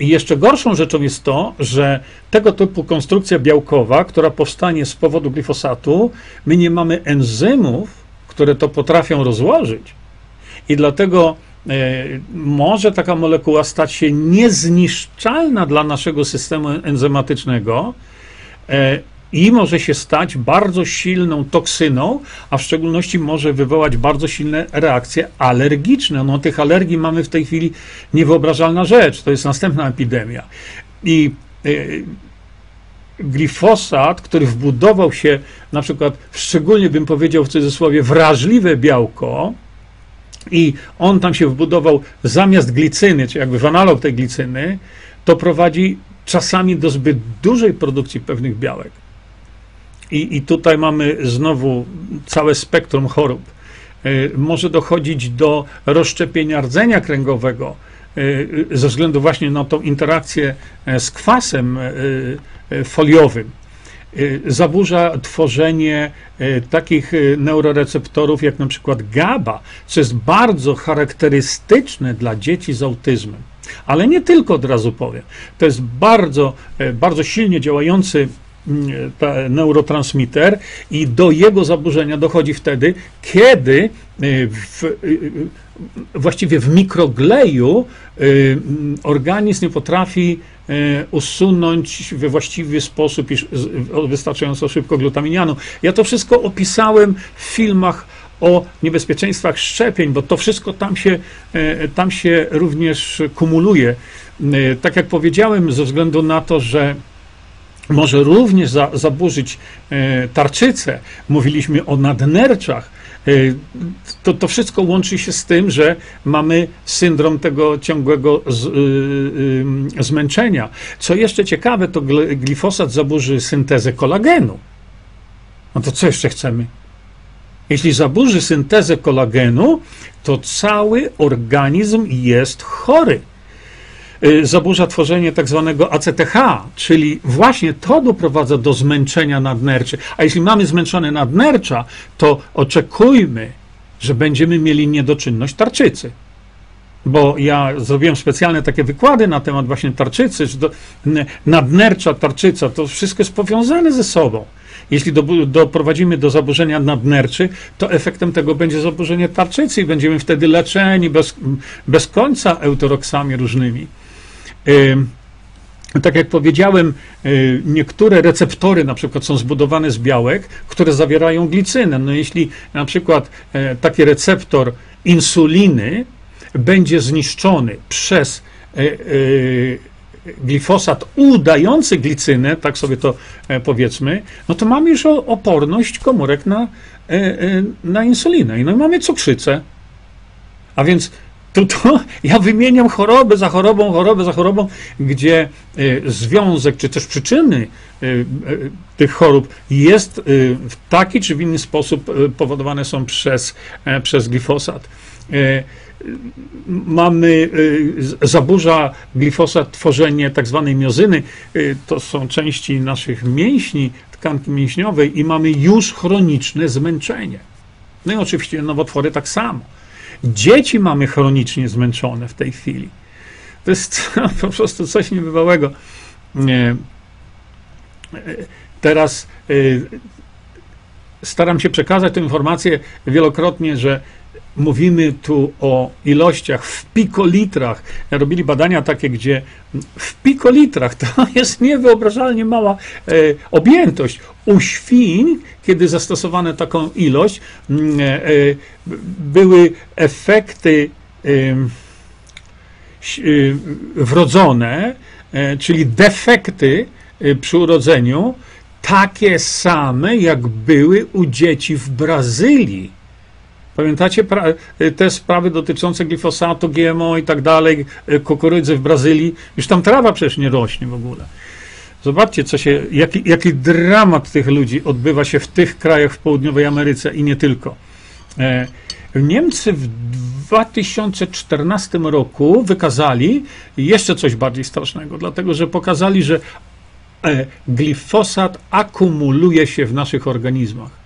I jeszcze gorszą rzeczą jest to, że tego typu konstrukcja białkowa, która powstanie z powodu glifosatu, my nie mamy enzymów, które to potrafią rozłożyć. I dlatego e, może taka molekuła stać się niezniszczalna dla naszego systemu enzymatycznego. E, i może się stać bardzo silną toksyną, a w szczególności może wywołać bardzo silne reakcje alergiczne. No, tych alergii mamy w tej chwili niewyobrażalna rzecz. To jest następna epidemia. I y, glifosat, który wbudował się na przykład, szczególnie bym powiedział w cudzysłowie, wrażliwe białko, i on tam się wbudował zamiast glicyny, czy jakby w analog tej glicyny, to prowadzi czasami do zbyt dużej produkcji pewnych białek. I, I tutaj mamy znowu całe spektrum chorób. E, może dochodzić do rozszczepienia rdzenia kręgowego e, ze względu właśnie na tą interakcję e, z kwasem foliowym. Zaburza tworzenie takich neuroreceptorów jak na przykład GABA, co jest bardzo charakterystyczne dla dzieci z autyzmem. Ale nie tylko od razu powiem. To jest bardzo, bardzo silnie działający neurotransmitter i do jego zaburzenia dochodzi wtedy, kiedy y, w, y, y, właściwie w mikrogleju organizm nie potrafi usunąć we właściwy sposób i wystarczająco szybko glutaminianu. Ja to wszystko opisałem w filmach o niebezpieczeństwach szczepień, bo to wszystko tam się, tam się również kumuluje. Tak jak powiedziałem, ze względu na to, że może również za, zaburzyć e, tarczycę. Mówiliśmy o nadnerczach. E, to, to wszystko łączy się z tym, że mamy syndrom tego ciągłego z, y, y, zmęczenia. Co jeszcze ciekawe, to glifosat zaburzy syntezę kolagenu. No to co jeszcze chcemy? Jeśli zaburzy syntezę kolagenu, to cały organizm jest chory. Y, zaburza tworzenie tak zwanego ACTH, czyli właśnie to doprowadza do zmęczenia nadnerczy. A jeśli mamy zmęczone nadnercza, to oczekujmy że będziemy mieli niedoczynność tarczycy. Bo ja zrobiłem specjalne takie wykłady na temat właśnie tarczycy, że to nadnercza tarczyca, to wszystko jest powiązane ze sobą. Jeśli do, doprowadzimy do zaburzenia nadnerczy, to efektem tego będzie zaburzenie tarczycy i będziemy wtedy leczeni bez, bez końca euteroksami różnymi. Tak jak powiedziałem, y, niektóre receptory na przykład są zbudowane z białek, które zawierają glicynę. No jeśli na przykład e, taki receptor insuliny będzie zniszczony przez e, e, glifosat udający glicynę, tak sobie to powiedzmy, no to mamy już oporność komórek na, na insulinę. No i mamy cukrzycę. A więc to, to ja wymieniam chorobę za chorobą, chorobę za chorobą, gdzie y, związek, czy też przyczyny y, y, tych chorób jest w taki czy w inny sposób powodowane są przez, przez glifosat. Mamy, zaburza glifosat tworzenie tak zwanej miozyny, to są części naszych mięśni, tkanki mięśniowej i mamy już chroniczne zmęczenie. No i oczywiście nowotwory tak samo. Dzieci mamy chronicznie zmęczone w tej chwili. To jest po prostu coś niebywałego. Teraz y, staram się przekazać tę informację wielokrotnie, że mówimy tu o ilościach w pikolitrach. Robili badania takie, gdzie w pikolitrach to jest niewyobrażalnie mała e, objętość. U świń, kiedy zastosowano taką ilość, e, e, były efekty e, wrodzone, e, czyli defekty e, przy urodzeniu, takie same, jak były u dzieci w Brazylii. Pamiętacie te sprawy dotyczące glifosatu, GMO i tak dalej, e, kukurydzy w Brazylii? Już tam trawa przecież nie rośnie w ogóle. Zobaczcie, co się, jaki, jaki dramat tych ludzi odbywa się w tych krajach w południowej Ameryce i nie tylko. E, Niemcy w 2014 roku wykazali jeszcze coś bardziej strasznego, dlatego że pokazali, że e, glifosat akumuluje się w naszych organizmach.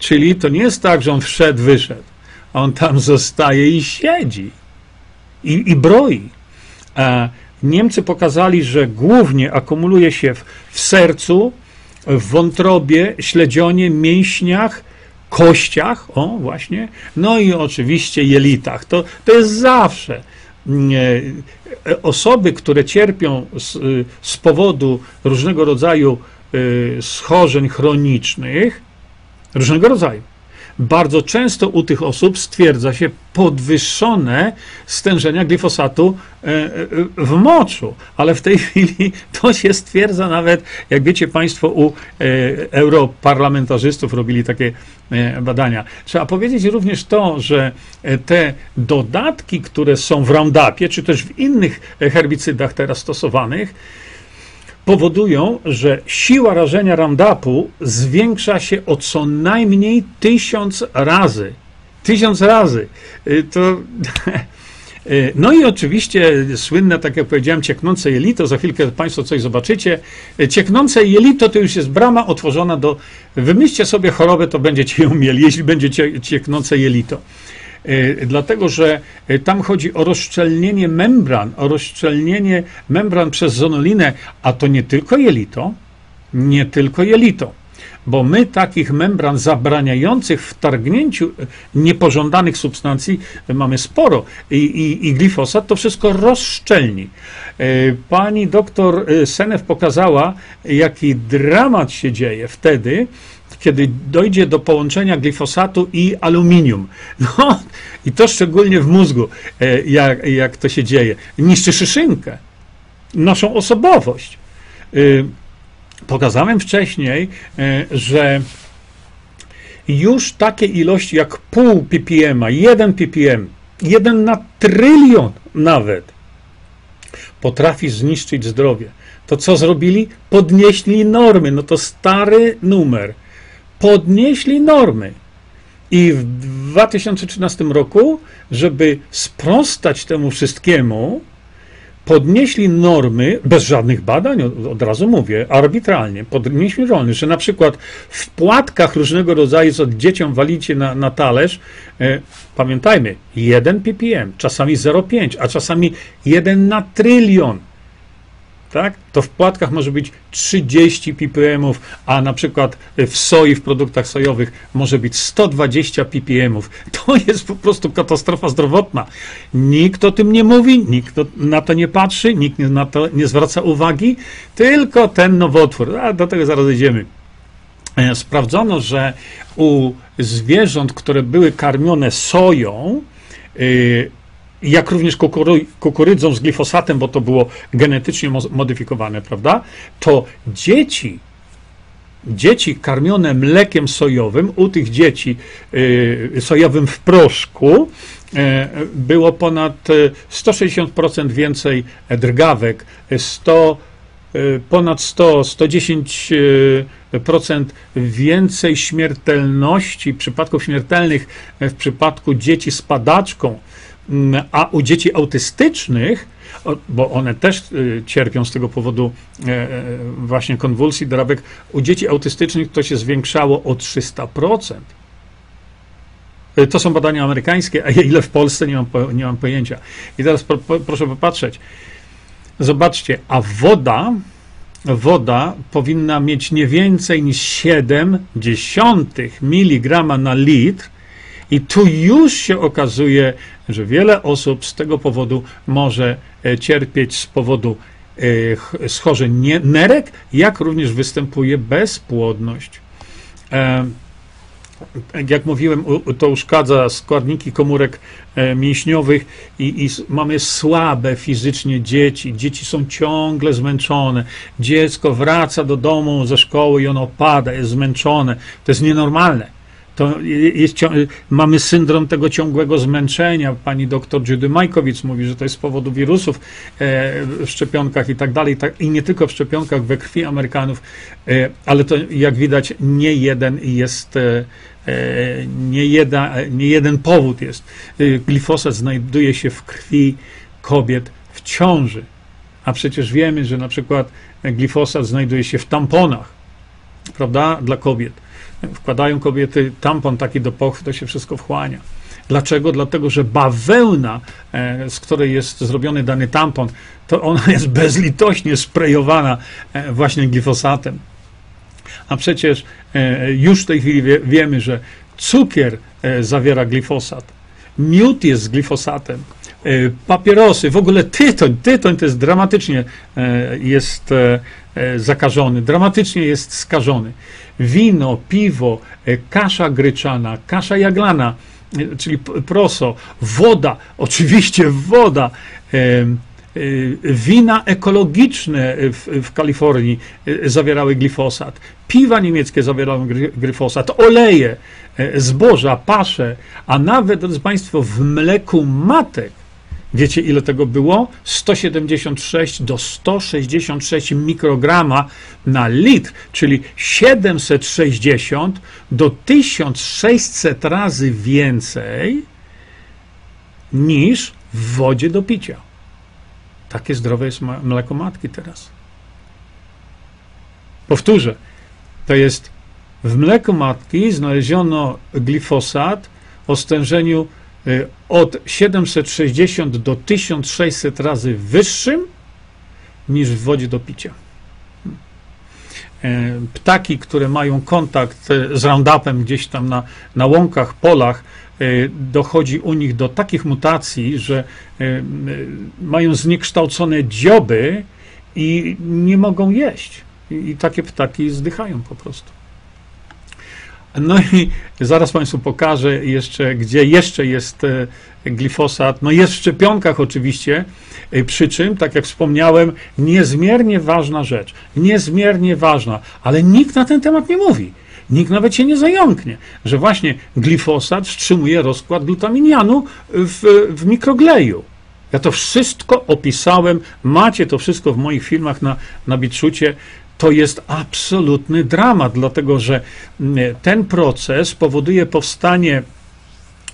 Czyli to nie jest tak, że on wszedł, wyszedł. On tam zostaje i siedzi. I, i broi. A Niemcy pokazali, że głównie akumuluje się w, w sercu, w wątrobie, śledzionie, mięśniach, kościach, o właśnie, no i oczywiście jelitach. To, to jest zawsze. E, osoby, które cierpią z, z powodu różnego rodzaju y, schorzeń chronicznych, różnego rodzaju. Bardzo często u tych osób stwierdza się podwyższone stężenia glifosatu e, e, w moczu, ale w tej chwili to się stwierdza nawet, jak wiecie Państwo, u e, europarlamentarzystów robili takie badania. Trzeba powiedzieć również to, że te dodatki, które są w Roundupie, czy też w innych herbicydach teraz stosowanych, powodują, że siła rażenia Roundupu zwiększa się o co najmniej tysiąc razy. Tysiąc razy. Y, to. Y, no i oczywiście słynne, tak jak powiedziałem, cieknące jelito, za chwilkę Państwo coś zobaczycie. Y, cieknące jelito to już jest brama otworzona do, wymyślcie sobie chorobę, to będziecie ją mieli, jeśli będzie cieknące jelito. E, dlatego że e, tam chodzi o rozszczelnienie membran, o rozszczelnienie membran przez zonolinę, a to nie tylko jelito, nie tylko jelito bo my takich membran zabraniających wtargnięciu e, niepożądanych substancji mamy sporo i, i, i glifosat to wszystko rozszczelni. Pani doktor Senew pokazała, jaki dramat się dzieje wtedy, kiedy dojdzie do połączenia glifosatu i aluminium. No i to szczególnie w mózgu, e, jak, jak to się dzieje. Niszczy szyszynkę, naszą osobowość. E, pokazałem wcześniej, e, że już takie ilości jak pół ppm, 1 ppm, 1 na trylion nawet, potrafi zniszczyć zdrowie. To co zrobili? Podnieśli normy. No to stary numer podnieśli normy. I w 2013 roku, żeby sprostać temu wszystkiemu, podnieśli normy bez żadnych badań, od, razu mówię, arbitralnie, podnieśli normy, że na przykład w płatkach różnego rodzaju, co dzieciom walicie na, na talerz, e, pamiętajmy, 1 ppm, czasami 0,5, a czasami 1 na trylion tak? to w płatkach może być 30 ppm, a na przykład w soi, w produktach sojowych może być 120 ppm. To jest po prostu katastrofa zdrowotna. Nikt o tym nie mówi, nikt na to nie patrzy, nikt na to nie zwraca uwagi, tylko ten nowotwór. A do tego zaraz idziemy. E, sprawdzono, że u zwierząt, które były karmione soją, yy, jak również kukurydzą z glifosatem, bo to było genetycznie modyfikowane, prawda? To dzieci, dzieci karmione mlekiem sojowym, u tych dzieci y, sojowym w proszku, y, było ponad 160% więcej drgawek, 100, y, ponad 100, 110% więcej śmiertelności, przypadków śmiertelnych w przypadku dzieci z padaczką, a u dzieci autystycznych, bo one też y, cierpią z tego powodu e, e, właśnie konwulsji, drabek, u dzieci autystycznych to się zwiększało o 300%. E, to są badania amerykańskie, a ile w Polsce nie mam, nie mam pojęcia. I teraz pro, proszę popatrzeć. Zobaczcie, a woda, woda powinna mieć nie więcej niż 0,7 mg na litr, i tu już się okazuje, że wiele osób z tego powodu może e, cierpieć z powodu e, schorzeń nerek, jak również występuje bezpłodność. E, jak mówiłem, to uszkadza składniki komórek mięśniowych i, i, mamy słabe fizycznie dzieci. Dzieci są ciągle zmęczone. Dziecko wraca do domu ze szkoły i ono pada, jest zmęczone. To jest nienormalne to jest, mamy syndrom tego ciągłego zmęczenia. Pani doktor Judy Majkowicz mówi, że to jest z powodu wirusów e, w szczepionkach i tak dalej, tak, i nie tylko w szczepionkach, we krwi Amerykanów, e, ale to jak widać nie jeden jest e, nie, jedna, nie jeden powód jest. Glifosat znajduje się w krwi kobiet w ciąży. A przecież wiemy, że na przykład glifosat znajduje się w tamponach, prawda, dla kobiet wkładają kobiety tampon taki do pochwy, to się wszystko wchłania. Dlaczego? Dlatego, że bawełna, e, z której jest zrobiony dany tampon, to ona jest bezlitośnie sprejowana e, właśnie glifosatem. A przecież e, już w tej chwili wiemy, że cukier zawiera glifosat, miód jest z glifosatem, papierosy, w ogóle tytoń, tytoń to jest dramatycznie jest zakażony, dramatycznie jest skażony. Wino, piwo, e, kasza gryczana, kasza jaglana, e, czyli proso, woda, oczywiście woda, e, wina ekologiczne w, w, Kalifornii zawierały glifosat, piwa niemieckie zawierały glifosat, oleje, zboża, pasze, a nawet, drodzy Państwo, w mleku matek Wiecie, ile tego było? 176 do 166 mikrograma na litr, czyli 760 do 1600 razy więcej niż w wodzie do picia. Takie zdrowe jest mleko matki teraz. Powtórzę, to jest w mleku matki znaleziono glifosat o stężeniu od 760 do 1600 razy wyższym niż w wodzie do picia. Y, ptaki, które mają kontakt y, z Roundupem gdzieś tam na, na łąkach, polach, dochodzi u nich do takich mutacji, że mają zniekształcone dzioby i nie mogą jeść. I takie ptaki zdychają po prostu. No i zaraz Państwu pokażę jeszcze, gdzie jeszcze jest e, glifosat. No jest w szczepionkach oczywiście, e, przy czym, tak jak wspomniałem, niezmiernie ważna rzecz. Niezmiernie ważna, ale nikt na ten temat nie mówi. Nikt nawet się nie zająknie, że właśnie glifosat wstrzymuje rozkład glutaminianu w, w mikrogleju. Ja to wszystko opisałem, macie to wszystko w moich filmach na, na Bitshucie to jest absolutny dramat, dlatego że mm, ten proces powoduje powstanie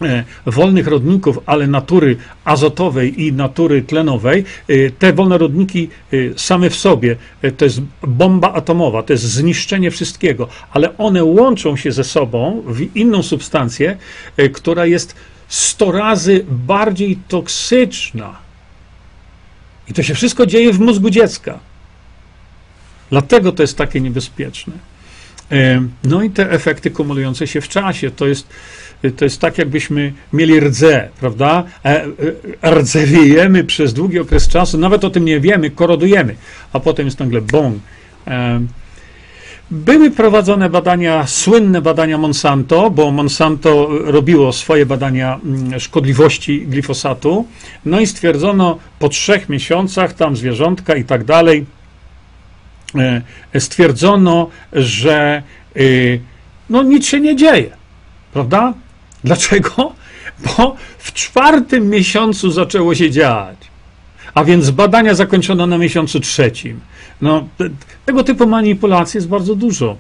e, wolnych rodników, ale natury azotowej i natury tlenowej, e, te wolne rodniki e, same w sobie to jest bomba atomowa, to jest zniszczenie wszystkiego, ale one łączą się ze sobą w inną substancję, która jest 100 razy bardziej toksyczna. I to się wszystko dzieje w mózgu dziecka. Dlatego to jest takie niebezpieczne. No i te efekty kumulujące się w czasie, to jest, to jest tak, jakbyśmy mieli rdze, prawda? E, e, rdzewiejemy przez długi okres czasu, nawet o tym nie wiemy, korodujemy, a potem jest nagle bong. Były prowadzone badania, słynne badania Monsanto, bo Monsanto robiło swoje badania mm, szkodliwości glifosatu, no i stwierdzono po trzech miesiącach, tam zwierzątka i tak dalej, E, stwierdzono, że y, no nic się nie dzieje, prawda? Dlaczego? Bo w czwartym miesiącu zaczęło się dziać, a więc badania zakończono na miesiącu trzecim. No, tego typu manipulacji jest bardzo dużo.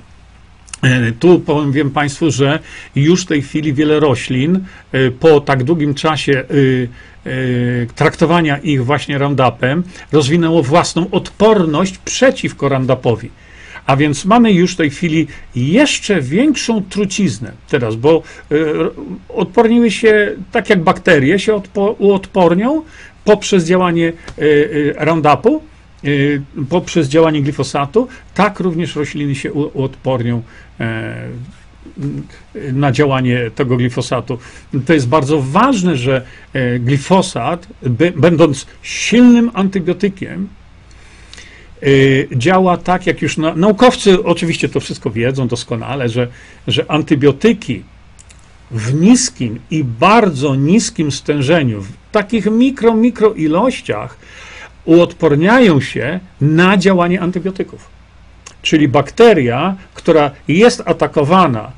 E, tu powiem Państwu, że już w tej chwili wiele roślin e, po tak długim czasie Y, traktowania ich właśnie Roundupem rozwinęło własną odporność przeciwko Roundupowi. A więc mamy już w tej chwili jeszcze większą truciznę teraz, bo odporniły się, tak jak bakterie się uodpornią poprzez działanie Roundupu, poprzez działanie glifosatu, tak również rośliny się uodpornią e, na działanie tego glifosatu. To jest bardzo ważne, że e, glifosat, będąc silnym antybiotykiem, e, działa tak, jak już naukowcy oczywiście to wszystko wiedzą doskonale, że, że antybiotyki w niskim i bardzo niskim stężeniu, w takich mikro, mikro ilościach uodporniają się na działanie antybiotyków. Czyli bakteria, która jest atakowana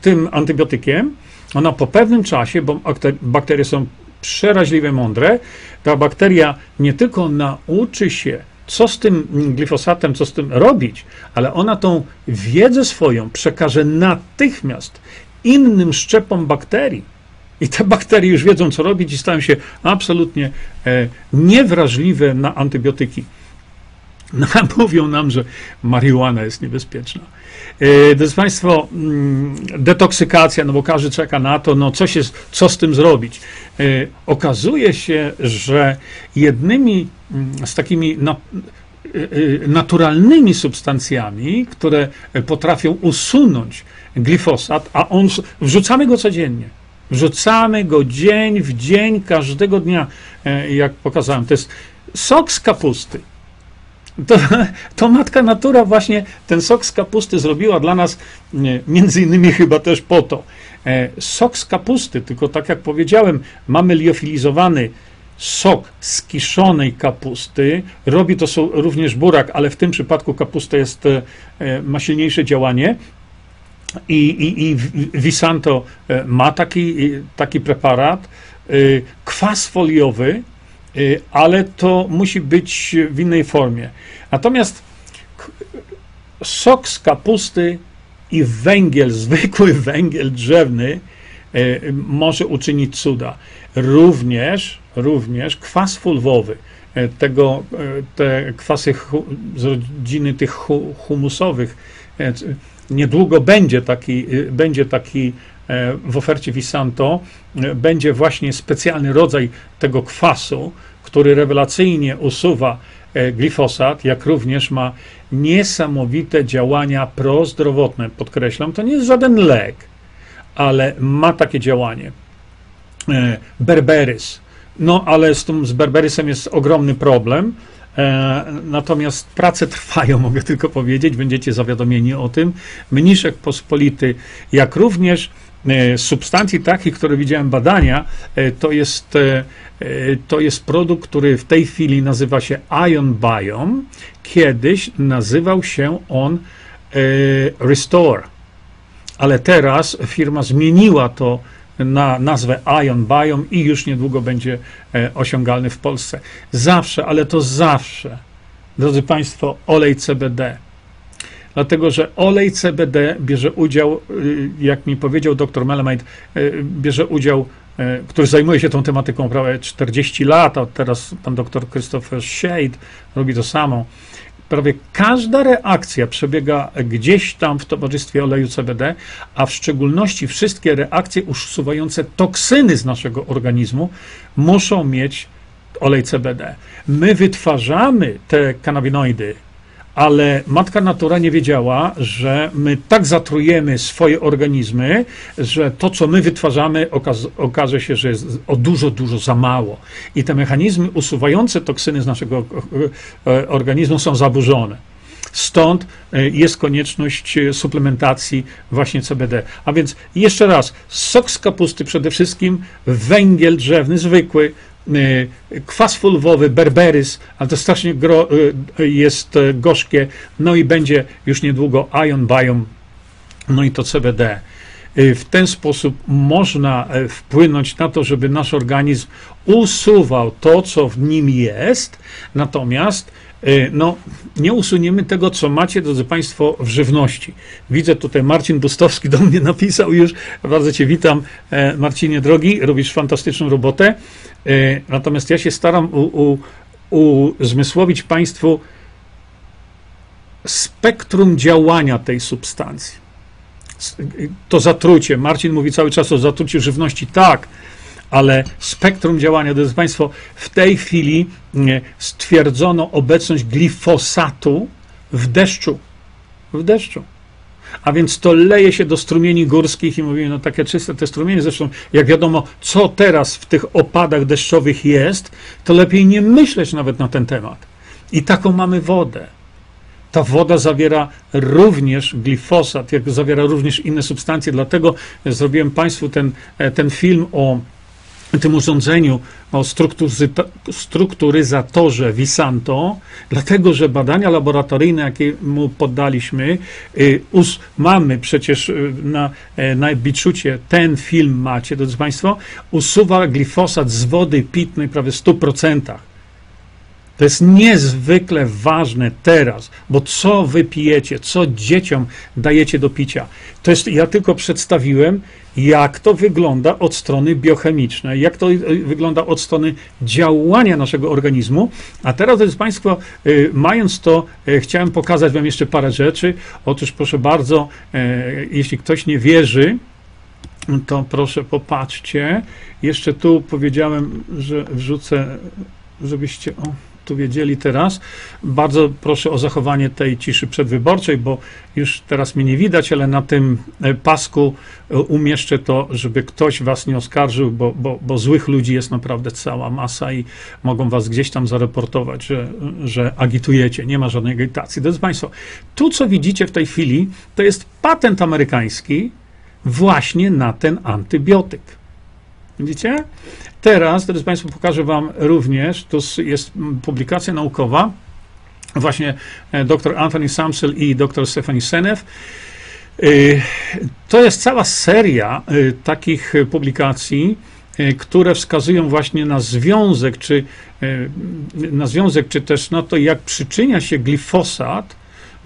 tym antybiotykiem, ona po pewnym czasie, bo bakterie są przeraźliwie mądre, ta bakteria nie tylko nauczy się, co z tym glifosatem, co z tym robić, ale ona tą wiedzę swoją przekaże natychmiast innym szczepom bakterii. I te bakterie już wiedzą, co robić i stają się absolutnie e, niewrażliwe na antybiotyki. No, mówią nam, że marihuana jest niebezpieczna. E, drodzy Państwo, mm, detoksykacja, no bo każdy czeka na to, no coś jest, co z tym zrobić. E, okazuje się, że jednymi mm, z takimi naturalnymi substancjami, które potrafią usunąć glifosat, a on, wrzucamy go codziennie. Wrzucamy go dzień w dzień, każdego dnia, jak pokazałem. To jest sok z kapusty to, to matka natura właśnie ten sok z kapusty zrobiła dla nas między innymi chyba też po to. E, sok z kapusty, tylko tak jak powiedziałem, mamy liofilizowany sok z kiszonej kapusty. Robi to również burak, ale w tym przypadku kapusta jest, e, ma silniejsze działanie. I, i, i Visanto e, ma taki, taki preparat. Kwas foliowy, ale to musi być w innej formie. Natomiast sok z kapusty i węgiel, zwykły węgiel drzewny może uczynić cuda. Również, również kwas fulwowy, tego, te kwasy z rodziny tych humusowych, niedługo będzie taki, będzie taki w ofercie Visanto, będzie właśnie specjalny rodzaj tego kwasu, który rewelacyjnie usuwa e, glifosat, jak również ma niesamowite działania prozdrowotne. Podkreślam, to nie jest żaden lek, ale ma takie działanie. E, berberys. No, ale z tym z berberysem jest ogromny problem. E, natomiast prace trwają, mogę tylko powiedzieć, będziecie zawiadomieni o tym. Mniszek pospolity, jak również substancji takich, które widziałem badania, to jest E, to jest produkt, który w tej chwili nazywa się Ion Biome. Kiedyś nazywał się on e, Restore, ale teraz firma zmieniła to na nazwę Ion Biome i już niedługo będzie e, osiągalny w Polsce. Zawsze, ale to zawsze, drodzy Państwo, olej CBD dlatego że olej CBD bierze udział, y, jak mi powiedział dr Melamite, y, bierze udział, y, który zajmuje się tą tematyką prawie 40 lat, a teraz pan dr Christopher Shade robi to samo. Prawie każda reakcja przebiega gdzieś tam w towarzystwie oleju CBD, a w szczególności wszystkie reakcje usuwające toksyny z naszego organizmu muszą mieć olej CBD. My wytwarzamy te kanabinoidy, ale matka natura nie wiedziała, że my tak zatrujemy swoje organizmy, że to, co my wytwarzamy, okaz okaże się, że jest o dużo, dużo za mało. I te mechanizmy usuwające toksyny z naszego e, e, organizmu są zaburzone. Stąd e, jest konieczność suplementacji właśnie CBD. A więc jeszcze raz, sok z kapusty przede wszystkim, węgiel drzewny zwykły, kwas fulwowy, berberys, ale to strasznie gro, y, jest e, gorzkie, no i będzie już niedługo ion biome, no i to CBD. W ten sposób można e, wpłynąć na to, żeby nasz organizm usuwał to, co w nim jest, natomiast no, nie usuniemy tego, co macie, drodzy Państwo, w żywności. Widzę tutaj Marcin Bustowski do mnie napisał już. Bardzo Cię witam, e, Marcinie drogi, robisz fantastyczną robotę. E, natomiast ja się staram u, u, uzmysłowić Państwu spektrum działania tej substancji. To zatrucie. Marcin mówi cały czas o zatruciu żywności. Tak, ale spektrum działania, drodzy Państwo, w tej chwili stwierdzono obecność glifosatu w deszczu. W deszczu. A więc to leje się do strumieni górskich i mówimy, no takie czyste te strumienie. Zresztą, jak wiadomo, co teraz w tych opadach deszczowych jest, to lepiej nie myśleć nawet na ten temat. I taką mamy wodę. Ta woda zawiera również glifosat, jak zawiera również inne substancje. Dlatego zrobiłem Państwu ten, e, ten film o tym urządzeniu o strukturyzatorze Visanto, dlatego że badania laboratoryjne, jakie mu poddaliśmy, y, mamy przecież y, na, e, na Biczucie, ten film macie, drodzy Państwo, usuwa glifosat z wody pitnej prawie w 100%. To jest niezwykle ważne teraz, bo co wy pijecie, co dzieciom dajecie do picia. To jest, ja tylko przedstawiłem, jak to wygląda od strony biochemicznej, jak to wygląda od strony działania naszego organizmu. A teraz, drodzy Państwo, y, mając to, y, chciałem pokazać Wam jeszcze parę rzeczy. Otóż, proszę bardzo, y, jeśli ktoś nie wierzy, to proszę popatrzcie. Jeszcze tu powiedziałem, że wrzucę, żebyście. O, tu wiedzieli teraz. Bardzo proszę o zachowanie tej ciszy przedwyborczej, bo już teraz mnie nie widać, ale na tym e, pasku e, umieszczę to, żeby ktoś was nie oskarżył, bo, bo, bo złych ludzi jest naprawdę cała masa i mogą was gdzieś tam zareportować, że, że agitujecie. Nie ma żadnej agitacji. Drodzy Państwo, tu co widzicie w tej chwili, to jest patent amerykański właśnie na ten antybiotyk. Widzicie? Teraz, drodzy Państwo, pokażę Wam również, to jest publikacja naukowa, właśnie e, dr Anthony Samsel i dr Stephanie Senev. E, to jest cała seria e, takich publikacji, które wskazują właśnie na związek, czy na związek, czy też na to, jak przyczynia się glifosat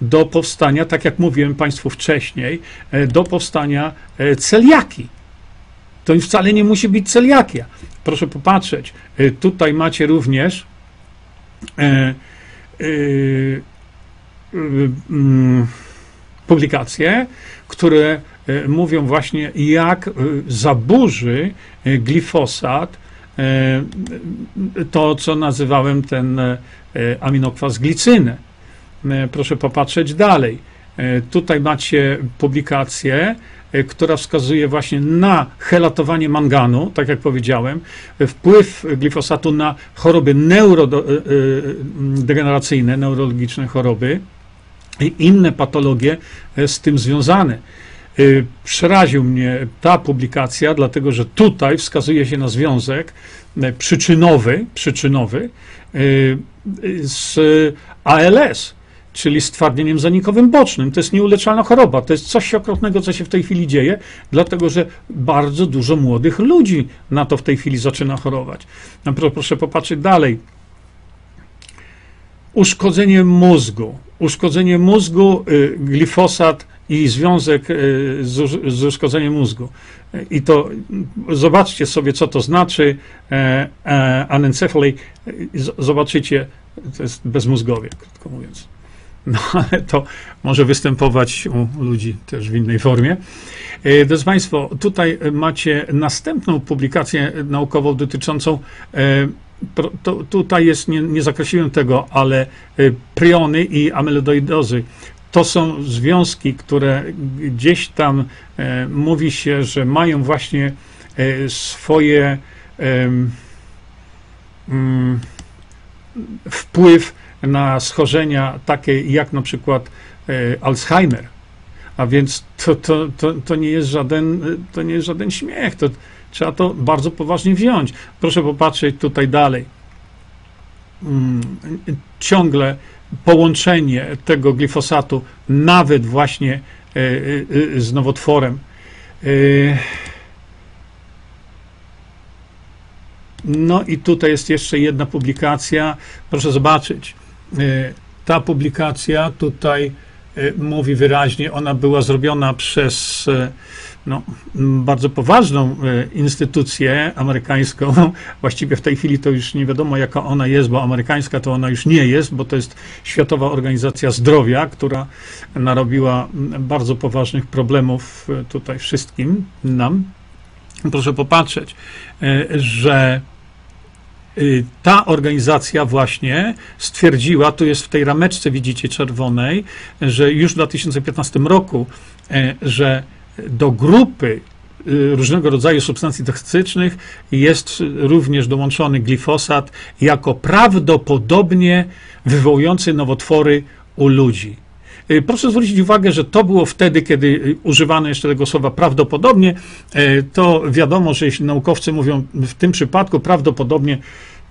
do powstania, tak jak mówiłem Państwu wcześniej, do powstania celiaki. To wcale nie musi być celiakia. Proszę popatrzeć. Y, tutaj macie również e, e, mm, publikacje, które e, mówią właśnie, jak zaburzy glifosat to, co nazywałem ten aminokwas glicynę. Proszę popatrzeć dalej. Tutaj macie publikację, E, która wskazuje właśnie na helatowanie manganu, tak jak powiedziałem, wpływ glifosatu na choroby neurodegeneracyjne, e, e, neurologiczne choroby i inne patologie z tym związane. Przeraził mnie ta publikacja, dlatego że tutaj wskazuje się na związek przyczynowy, przyczynowy z ALS czyli stwardnieniem zanikowym bocznym. To jest nieuleczalna choroba. To jest coś okropnego, co się w tej chwili dzieje, dlatego że bardzo dużo młodych ludzi na to w tej chwili zaczyna chorować. Proszę popatrzeć dalej. Uszkodzenie mózgu, uszkodzenie mózgu, y, glifosat i związek y, z, usz- z uszkodzeniem mózgu. I to zobaczcie sobie, co to znaczy e, e, anencefali. Z- Zobaczycie, to jest bezmózgowie, krótko mówiąc. No, ale to może występować u ludzi też w innej formie. E, Drodzy Państwo, tutaj macie następną publikację naukową dotyczącą, e, to, tutaj jest, nie, nie zakreśliłem tego, ale e, priony i amyloidozy. To są związki, które gdzieś tam e, mówi się, że mają właśnie e, swoje mm, wpływ na schorzenia takie jak na przykład e, Alzheimer. A więc to, to, to, to, nie jest żaden, e, to nie jest żaden śmiech. To trzeba to bardzo poważnie wziąć. Proszę popatrzeć tutaj dalej. Mm, Ciągle połączenie tego glifosatu, nawet właśnie e, z nowotworem. No i tutaj jest jeszcze jedna publikacja. Proszę zobaczyć. E, Ta publikacja tutaj e, mówi wyraźnie, ona była zrobiona przez e, no, bardzo poważną instytucję amerykańską. Właściwie w tej chwili to już nie wiadomo, jaka ona jest, bo amerykańska to ona już nie jest, bo to jest Światowa Organizacja Zdrowia, która narobiła bardzo poważnych problemów tutaj wszystkim nam. Proszę popatrzeć, że ta organizacja właśnie stwierdziła, tu jest w tej rameczce, widzicie, czerwonej, że już w 2015 roku, e, że do grupy y, różnego rodzaju substancji toksycznych jest również dołączony glifosat jako prawdopodobnie wywołujący nowotwory u ludzi. Y, Proszę zwrócić uwagę, że to było wtedy, kiedy y, używano jeszcze tego słowa prawdopodobnie. E, To wiadomo, że jeśli naukowcy mówią w tym przypadku prawdopodobnie,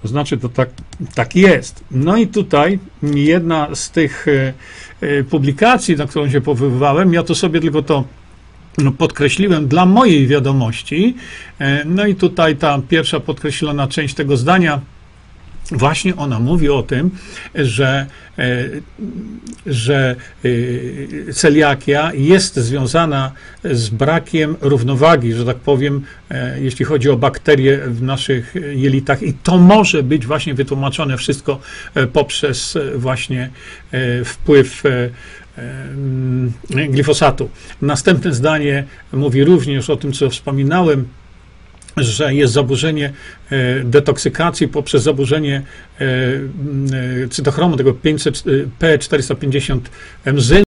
to znaczy to tak, tak jest. No i tutaj jedna z tych publikacji, na którą się powoływałem, ja to sobie tylko to no, podkreśliłem dla mojej wiadomości. No i tutaj ta pierwsza podkreślona część tego zdania, właśnie ona mówi o tym, że, e, że e, celiakia jest związana z brakiem równowagi, że tak powiem, e, jeśli chodzi o bakterie w naszych jelitach i to może być właśnie wytłumaczone wszystko poprzez właśnie wpływ glifosatu. Następne zdanie mówi również o tym, co wspominałem, że jest zaburzenie e, detoksykacji poprzez zaburzenie e, e, cytochromu, tego 500, e, P450 mzy.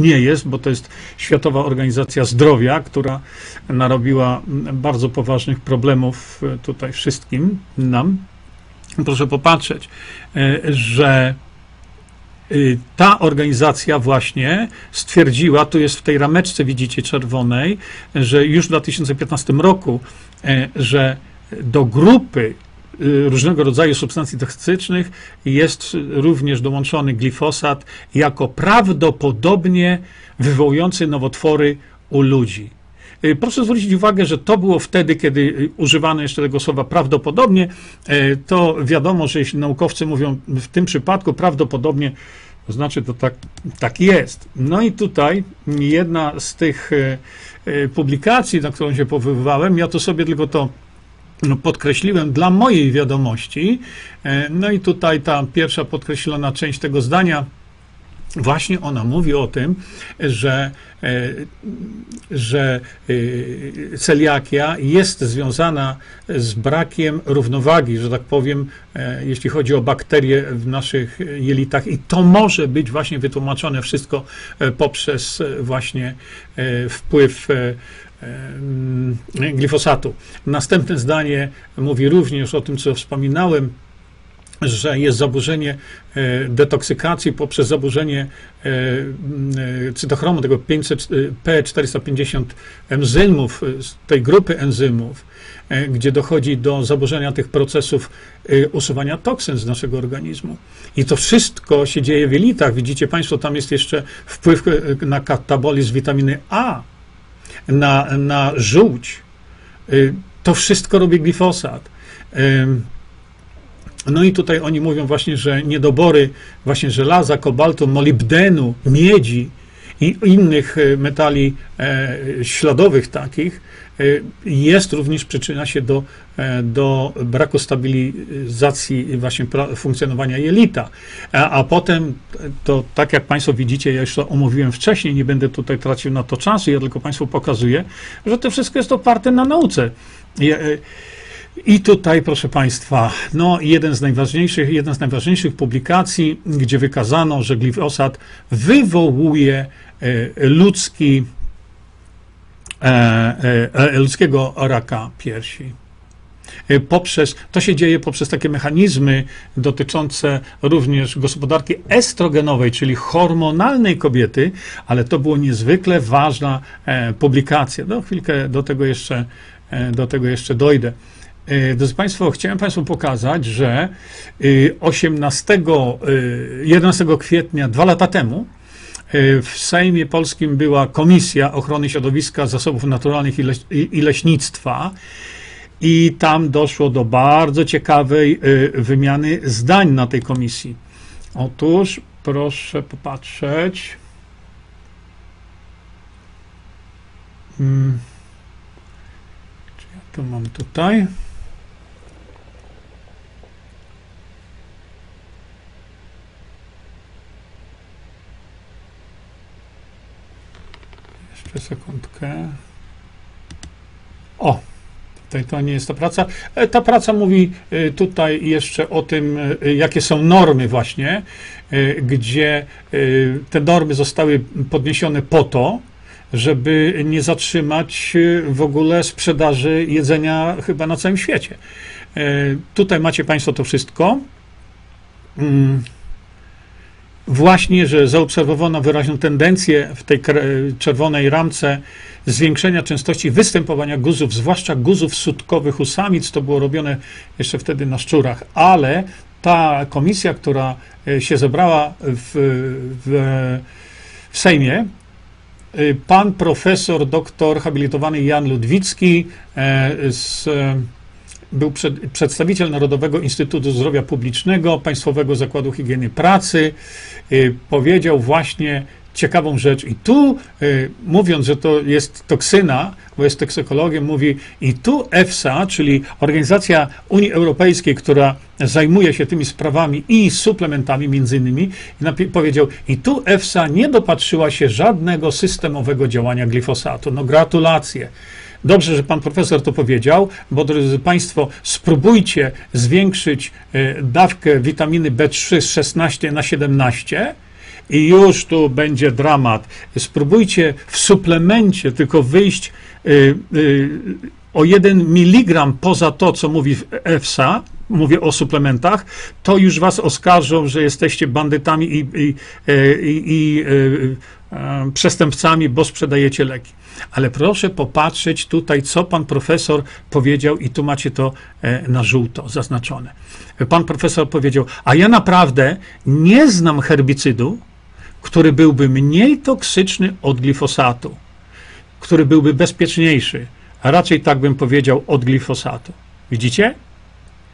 Nie jest, bo to jest Światowa Organizacja Zdrowia, która narobiła bardzo poważnych problemów e, tutaj wszystkim nam. Proszę popatrzeć, e, że y, ta organizacja właśnie stwierdziła, tu jest w tej rameczce, widzicie, czerwonej, że już w 2015 roku, e, że do grupy różnego rodzaju substancji toksycznych jest również dołączony glifosat jako prawdopodobnie wywołujący nowotwory u ludzi. Y, Proszę zwrócić uwagę, że to było wtedy, kiedy y, używano jeszcze tego słowa prawdopodobnie. To wiadomo, że jeśli naukowcy mówią w tym przypadku prawdopodobnie, to znaczy to tak, tak jest. No i tutaj jedna z tych publikacji, na którą się powoływałem, ja to sobie tylko to podkreśliłem dla mojej wiadomości. E, No i tutaj ta pierwsza podkreślona część tego zdania, właśnie ona mówi o tym, że, e, że e, celiakia jest związana z brakiem równowagi, że tak powiem, jeśli chodzi o bakterie w naszych jelitach i to może być właśnie wytłumaczone wszystko poprzez właśnie wpływ glifosatu. Następne zdanie mówi również o tym, co wspominałem, że jest zaburzenie e, detoksykacji poprzez zaburzenie e, e, cytochromu, tego 500, P450 enzymów, tej grupy enzymów, gdzie dochodzi do zaburzenia tych procesów usuwania toksyn z naszego organizmu. I to wszystko się dzieje w jelitach. Widzicie Państwo, tam jest jeszcze wpływ na katabolizm witaminy A, na, na żółć. To wszystko robi glifosat. No i tutaj oni mówią właśnie, że niedobory właśnie żelaza, kobaltu, molibdenu, miedzi i innych e, metali e, śladowych takich jest również przyczyna się do, e, do braku stabilizacji właśnie funkcjonowania jelita. A, a potem to, tak jak Państwo widzicie, ja już to omówiłem wcześniej, nie będę tutaj tracił na to czasu, ja tylko Państwu pokazuję, że to wszystko jest oparte na nauce. E, i tutaj, proszę Państwa, no, jeden z najważniejszych, jedna z najważniejszych publikacji, gdzie wykazano, że glifosat wywołuje e, ludzki, e, e, ludzkiego raka piersi. Poprzez, to się dzieje poprzez takie mechanizmy dotyczące również gospodarki estrogenowej, czyli hormonalnej kobiety, ale to było niezwykle ważna publikacja. Do chwilkę do tego jeszcze, do tego jeszcze dojdę. E, drodzy Państwo, chciałem Państwu pokazać, że 18, e, 11 e, kwietnia, dwa lata temu, w Sejmie Polskim była Komisja Ochrony Środowiska, Zasobów Naturalnych i Leśnictwa. I tam doszło do bardzo ciekawej wymiany zdań na tej komisji. Otóż, proszę popatrzeć. Hmm. Czy ja to mam tutaj? Jeszcze sekundkę. O, tutaj to nie jest ta praca. E, ta praca mówi e, tutaj jeszcze o tym, e, jakie są normy właśnie, gdzie te normy zostały podniesione po to, żeby nie zatrzymać w ogóle sprzedaży jedzenia chyba na całym świecie. Tutaj macie Państwo to wszystko. Właśnie, że zaobserwowano wyraźną tendencję w tej czerwonej ramce zwiększenia częstości występowania guzów, zwłaszcza guzów sutkowych u samic. To było robione jeszcze wtedy na szczurach, ale ta komisja, która e, się zebrała w, w, w Sejmie, e, pan profesor, doktor habilitowany Jan Ludwicki e, z był przed, przedstawiciel Narodowego Instytutu Zdrowia Publicznego, Państwowego Zakładu Higieny Pracy, y, powiedział właśnie ciekawą rzecz. I tu, y, mówiąc, że to jest toksyna, bo jest toksykologiem, mówi, i tu EFSA, czyli Organizacja Unii Europejskiej, która zajmuje się tymi sprawami i suplementami między innymi, powiedział, i tu EFSA nie dopatrzyła się żadnego systemowego działania glifosatu. No gratulacje. Dobrze, że pan profesor to powiedział, bo drodzy Państwo, spróbujcie zwiększyć e, dawkę witaminy B3 z 16 na 17 i już tu będzie dramat. Spróbujcie w suplemencie tylko wyjść e, e, o 1 mg poza to, co mówi EFSA, mówię o suplementach, to już was oskarżą, że jesteście bandytami i, i, i, i przestępcami, bo sprzedajecie leki. Ale proszę popatrzeć tutaj, co pan profesor powiedział, i tu macie to e, na żółto zaznaczone. Pan profesor powiedział: A ja naprawdę nie znam herbicydu, który byłby mniej toksyczny od glifosatu, który byłby bezpieczniejszy, a raczej tak bym powiedział od glifosatu. Widzicie?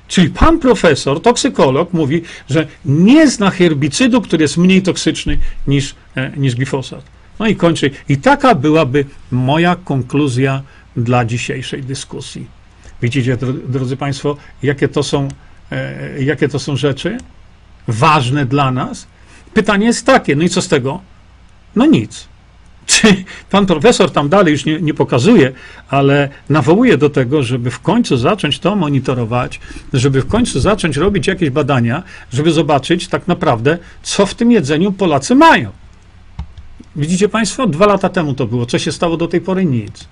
Czyli pan profesor, toksykolog, mówi, że nie zna herbicydu, który jest mniej toksyczny niż, e, niż glifosat. No i kończy. I taka byłaby moja konkluzja dla dzisiejszej dyskusji. Widzicie, drodzy Państwo, jakie to są, e, jakie to są rzeczy ważne dla nas? Pytanie jest takie, no i co z tego? No nic. Czy pan profesor tam dalej już nie, nie, pokazuje, ale nawołuje do tego, żeby w końcu zacząć to monitorować, żeby w końcu zacząć robić jakieś badania, żeby zobaczyć tak naprawdę, co w tym jedzeniu Polacy mają. Widzicie Państwo? Dwa lata temu to było. Co się stało do tej pory? Nic.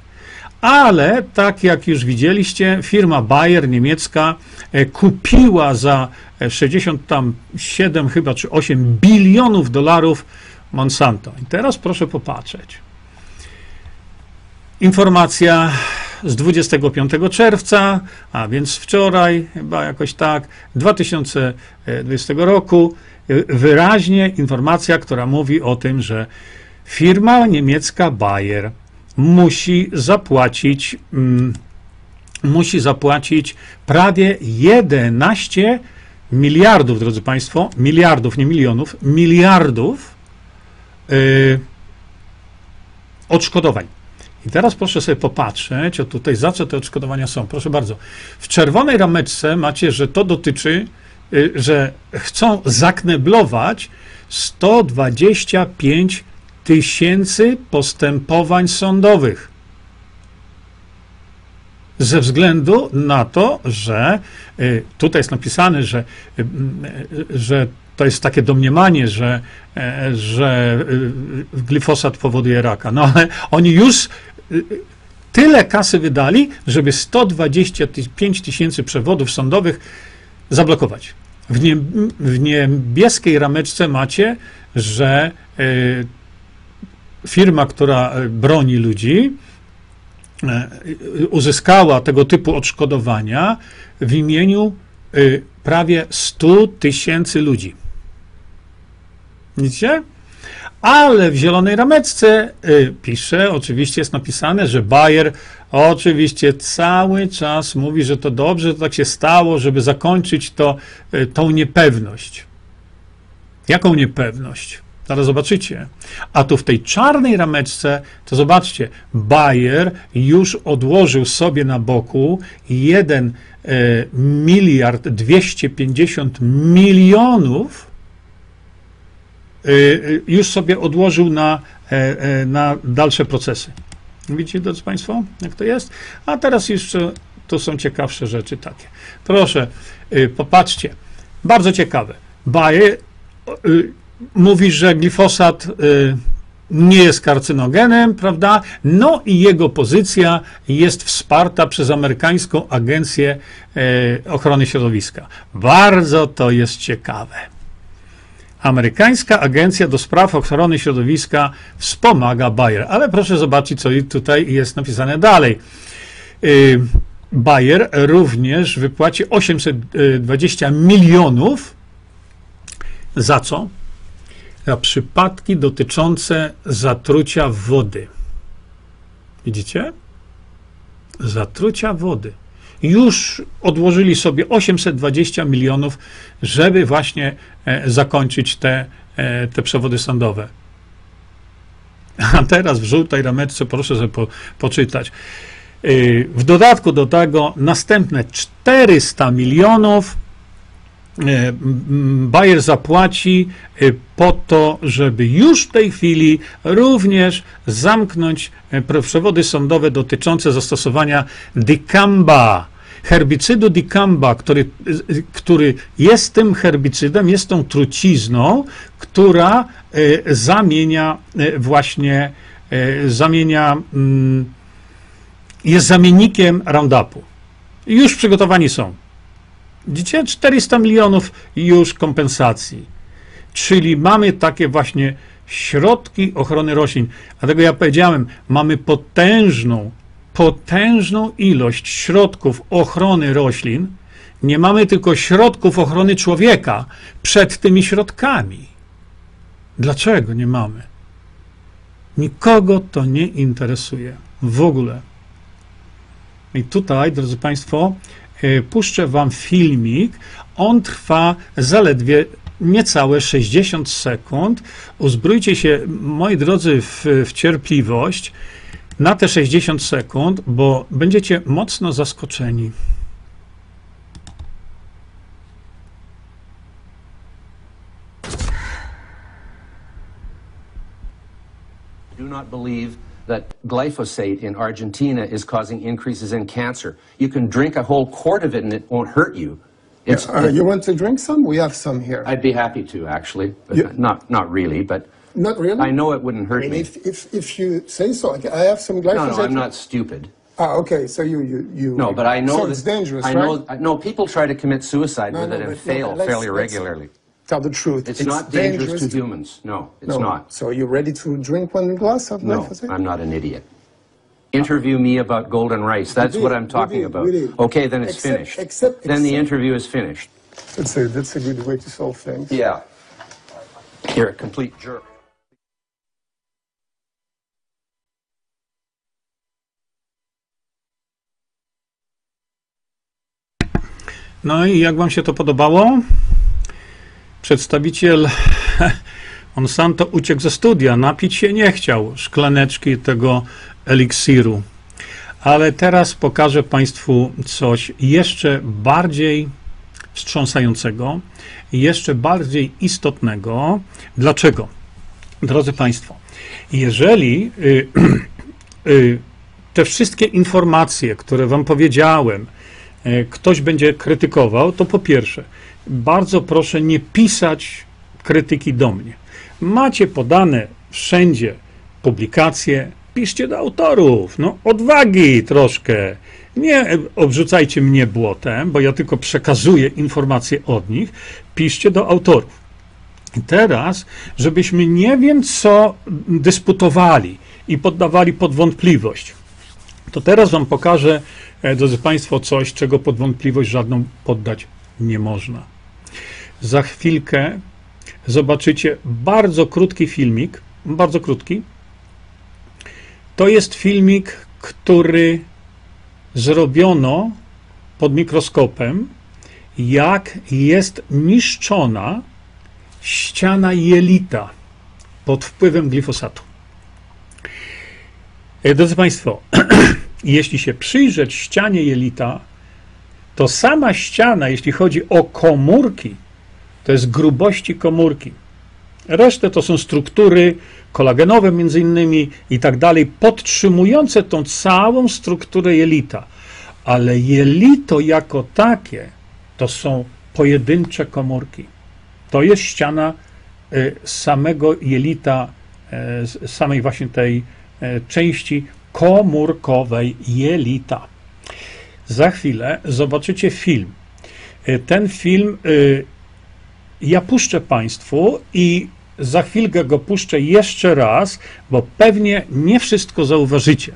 Ale tak jak już widzieliście, firma Bayer niemiecka e, kupiła za e, 67 chyba czy 8 bilionów dolarów Monsanto. I teraz proszę popatrzeć. Informacja z 25 czerwca, a więc wczoraj, chyba jakoś tak, 2020 roku, y, wyraźnie informacja, która mówi o tym, że firma niemiecka Bayer musi zapłacić, mm, musi zapłacić prawie 11 miliardów, drodzy Państwo, miliardów, nie milionów, miliardów y, odszkodowań. I teraz proszę sobie popatrzeć, o tutaj za co te odszkodowania są. Proszę bardzo. W czerwonej rameczce macie, że to dotyczy, y, że chcą zakneblować 125 tysięcy postępowań sądowych. Ze względu na to, że y, tutaj jest napisane, że, y, y, że to jest takie domniemanie, że, e, że glifosat powoduje raka. No ale oni już tyle kasy wydali, żeby 125 tysięcy przewodów sądowych zablokować. W, nie, w niebieskiej rameczce macie, że firma, która y, broni ludzi, y, uzyskała tego typu odszkodowania w imieniu y, prawie 100 tysięcy ludzi. Widzicie? Ale w zielonej rameczce pisze, oczywiście jest napisane, że Bayer oczywiście cały czas mówi, że to dobrze, że tak się stało, żeby zakończyć to, tą niepewność. Jaką niepewność? Zaraz zobaczycie. A tu w tej czarnej rameczce, to zobaczcie, Bayer już odłożył sobie na boku 1 y, miliard 250 milionów y, y, już sobie odłożył na, e, e, na dalsze procesy. Widzicie, drodzy Państwo, jak to jest? A teraz jeszcze tu są ciekawsze rzeczy takie. Proszę, popatrzcie. Bardzo ciekawe. Bayer y, mówi, że glifosat y, nie jest karcynogenem, prawda? No i jego pozycja jest wsparta przez amerykańską agencję e, ochrony środowiska. Bardzo to jest ciekawe. Amerykańska Agencja do Spraw Ochrony Środowiska wspomaga Bayer. Ale proszę zobaczyć, co tutaj jest napisane dalej. Y, Bayer również wypłaci 820 milionów za co? Za przypadki dotyczące zatrucia wody. Widzicie? Zatrucia wody. Już odłożyli sobie 820 milionów, żeby właśnie e, zakończyć te, e, te przewody sądowe. A teraz w żółtej rameczce proszę sobie po, poczytać. Y, W dodatku do tego następne 400 milionów Bayer zapłaci y, po to, żeby już w tej chwili również zamknąć e, przewody sądowe dotyczące zastosowania dicamba, herbicydu dicamba, który, który jest tym herbicydem, jest tą trucizną, która e, zamienia e, właśnie, e, zamienia, mm, jest zamiennikiem Roundupu. Już przygotowani są. Widzicie? 400 milionów już kompensacji. Czyli mamy takie właśnie środki ochrony roślin. Dlatego ja powiedziałem, mamy potężną, potężną ilość środków ochrony roślin. Nie mamy tylko środków ochrony człowieka przed tymi środkami. Dlaczego nie mamy? Nikogo to nie interesuje w ogóle. I tutaj, drodzy Państwo, puszczę Wam filmik. On trwa zaledwie niecałe 60 sekund. Uzbrójcie się, moi drodzy, w, w cierpliwość na te 60 sekund, bo będziecie mocno zaskoczeni. do not believe that glyphosate in Argentina is causing increases in cancer. You can drink a whole quart of it and it won't hurt you. It's, Uh, you want to drink some? We have some here. I'd be happy to, actually, but You- not, not really, but Not really? I know it wouldn't I hurt mean, me. if, if, if you say so, I I have some glyphosate. no, no, I'm not stupid. Ah, okay. So you you you. No, but I know So that, it's dangerous, I right? know. I- No, people try to commit suicide No, with no, it and no, fail fairly regularly. Tell the truth. It's, not dangerous, to humans. No, it's no. not. So are you ready to drink one glass of No, glyphosate? I'm not an idiot. Interview me about golden rice. That's did, what I'm we talking did, about. we did. Okay, then it's Except- finished. except- then the except- interview is finished. That's a that's a good way to solve things. Yeah. You're a complete jerk. No i jak wam się to podobało? Przedstawiciel Monsanto uciekł ze studia, napić się nie chciał szklaneczki tego eliksiru. Ale teraz pokażę Państwu coś jeszcze bardziej wstrząsającego, jeszcze bardziej istotnego. Dlaczego? Drodzy Państwo, jeżeli y, y, te wszystkie informacje, które Wam powiedziałem, e, ktoś będzie krytykował, to po pierwsze, bardzo proszę nie pisać krytyki do mnie. Macie podane wszędzie publikacje, piszcie do autorów, no odwagi troszkę. Nie obrzucajcie mnie błotem, bo ja tylko przekazuję informacje od nich. Piszcie do autorów. I teraz, żebyśmy nie wiem co dysputowali i poddawali pod wątpliwość, to teraz Wam pokażę, e, drodzy Państwo, coś, czego pod wątpliwość żadną poddać nie można. Za chwilkę zobaczycie bardzo krótki filmik, bardzo krótki. To jest filmik, który zrobiono pod mikroskopem, jak jest niszczona ściana jelita pod wpływem glifosatu. E, Drodzy Państwo, jeśli się przyjrzeć ścianie jelita, to sama ściana, jeśli chodzi o komórki, to jest grubości komórki. Resztę to są struktury kolagenowe między innymi i tak dalej, podtrzymujące tą całą strukturę jelita. Ale jelito jako takie to są pojedyncze komórki. To jest ściana y, samego jelita, z samej właśnie tej y, części komórkowej jelita. Za chwilę zobaczycie film. Ten film ja puszczę Państwu i za chwilkę go puszczę jeszcze raz, bo pewnie nie wszystko zauważycie.